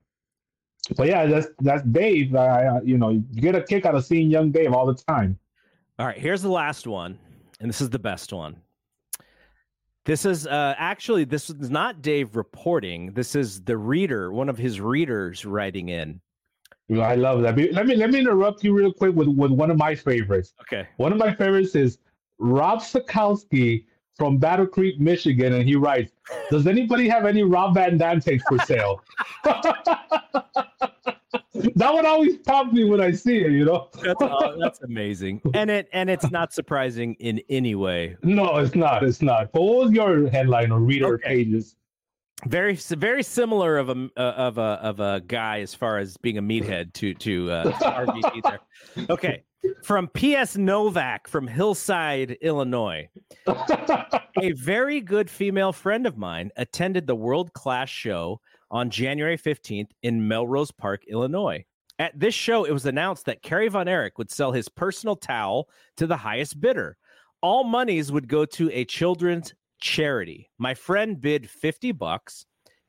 but yeah, that's that's Dave. I, you know, you get a kick out of seeing young Dave all the time. All right, here's the last one, and this is the best one. This is uh, actually this is not Dave reporting. This is the reader, one of his readers writing in. I love that. Let me let me interrupt you real quick with, with one of my favorites. Okay. One of my favorites is Rob Sikowski from Battle Creek, Michigan, and he writes, "Does anybody have any Rob Van Dam tapes for sale?" that one always pops me when I see it. You know, that's uh, that's amazing, and it and it's not surprising in any way. No, it's not. It's not. But what was your headline or reader okay. pages? Very very similar of a uh, of a of a guy as far as being a meathead to to, uh, to there. Okay, from P.S. Novak from Hillside, Illinois. a very good female friend of mine attended the world class show on January 15th in Melrose Park, Illinois. At this show, it was announced that Kerry Von Erich would sell his personal towel to the highest bidder. All monies would go to a children's charity. My friend bid 50 bucks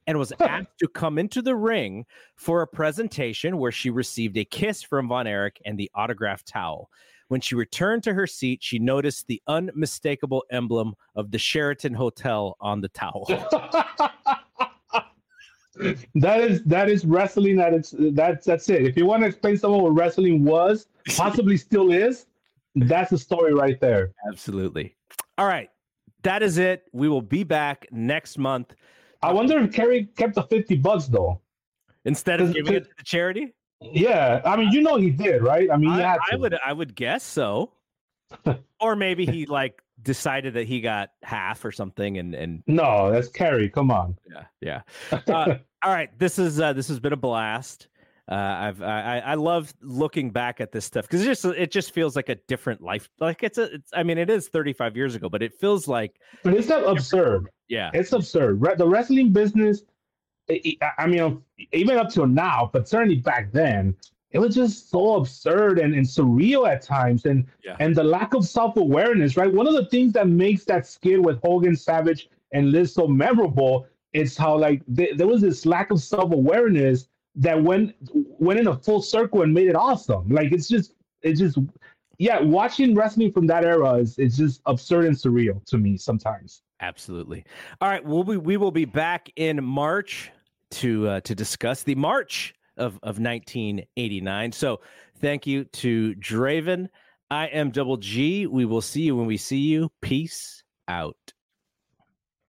and was asked to come into the ring for a presentation where she received a kiss from Von Erich and the autographed towel. When she returned to her seat, she noticed the unmistakable emblem of the Sheraton Hotel on the towel. that is that is wrestling. That it's that's that's it. If you want to explain someone what wrestling was, possibly still is, that's the story right there. Absolutely. All right, that is it. We will be back next month. I wonder if Kerry kept the fifty bucks though, instead of giving it to the charity. Yeah, I mean, you know, he did, right? I mean, I, I would, I would guess so. or maybe he like decided that he got half or something and and no that's Kerry come on yeah yeah uh, all right this is uh this has been a blast uh i've i i love looking back at this stuff because it just it just feels like a different life like it's a it's, i mean it is 35 years ago but it feels like but it's not absurd. Yeah. It's absurd. The wrestling business i mean even up to now but certainly back then it was just so absurd and, and surreal at times and yeah. and the lack of self-awareness right? One of the things that makes that skit with hogan savage and liz so memorable is how like th- there was this lack of self-awareness that went went in a full circle and made it awesome like it's just it's just yeah watching wrestling from that era is it's just absurd and surreal to me sometimes absolutely all right we'll be we will be back in march to uh, to discuss the march of, of 1989. So thank you to Draven. I am Double G. We will see you when we see you. Peace out.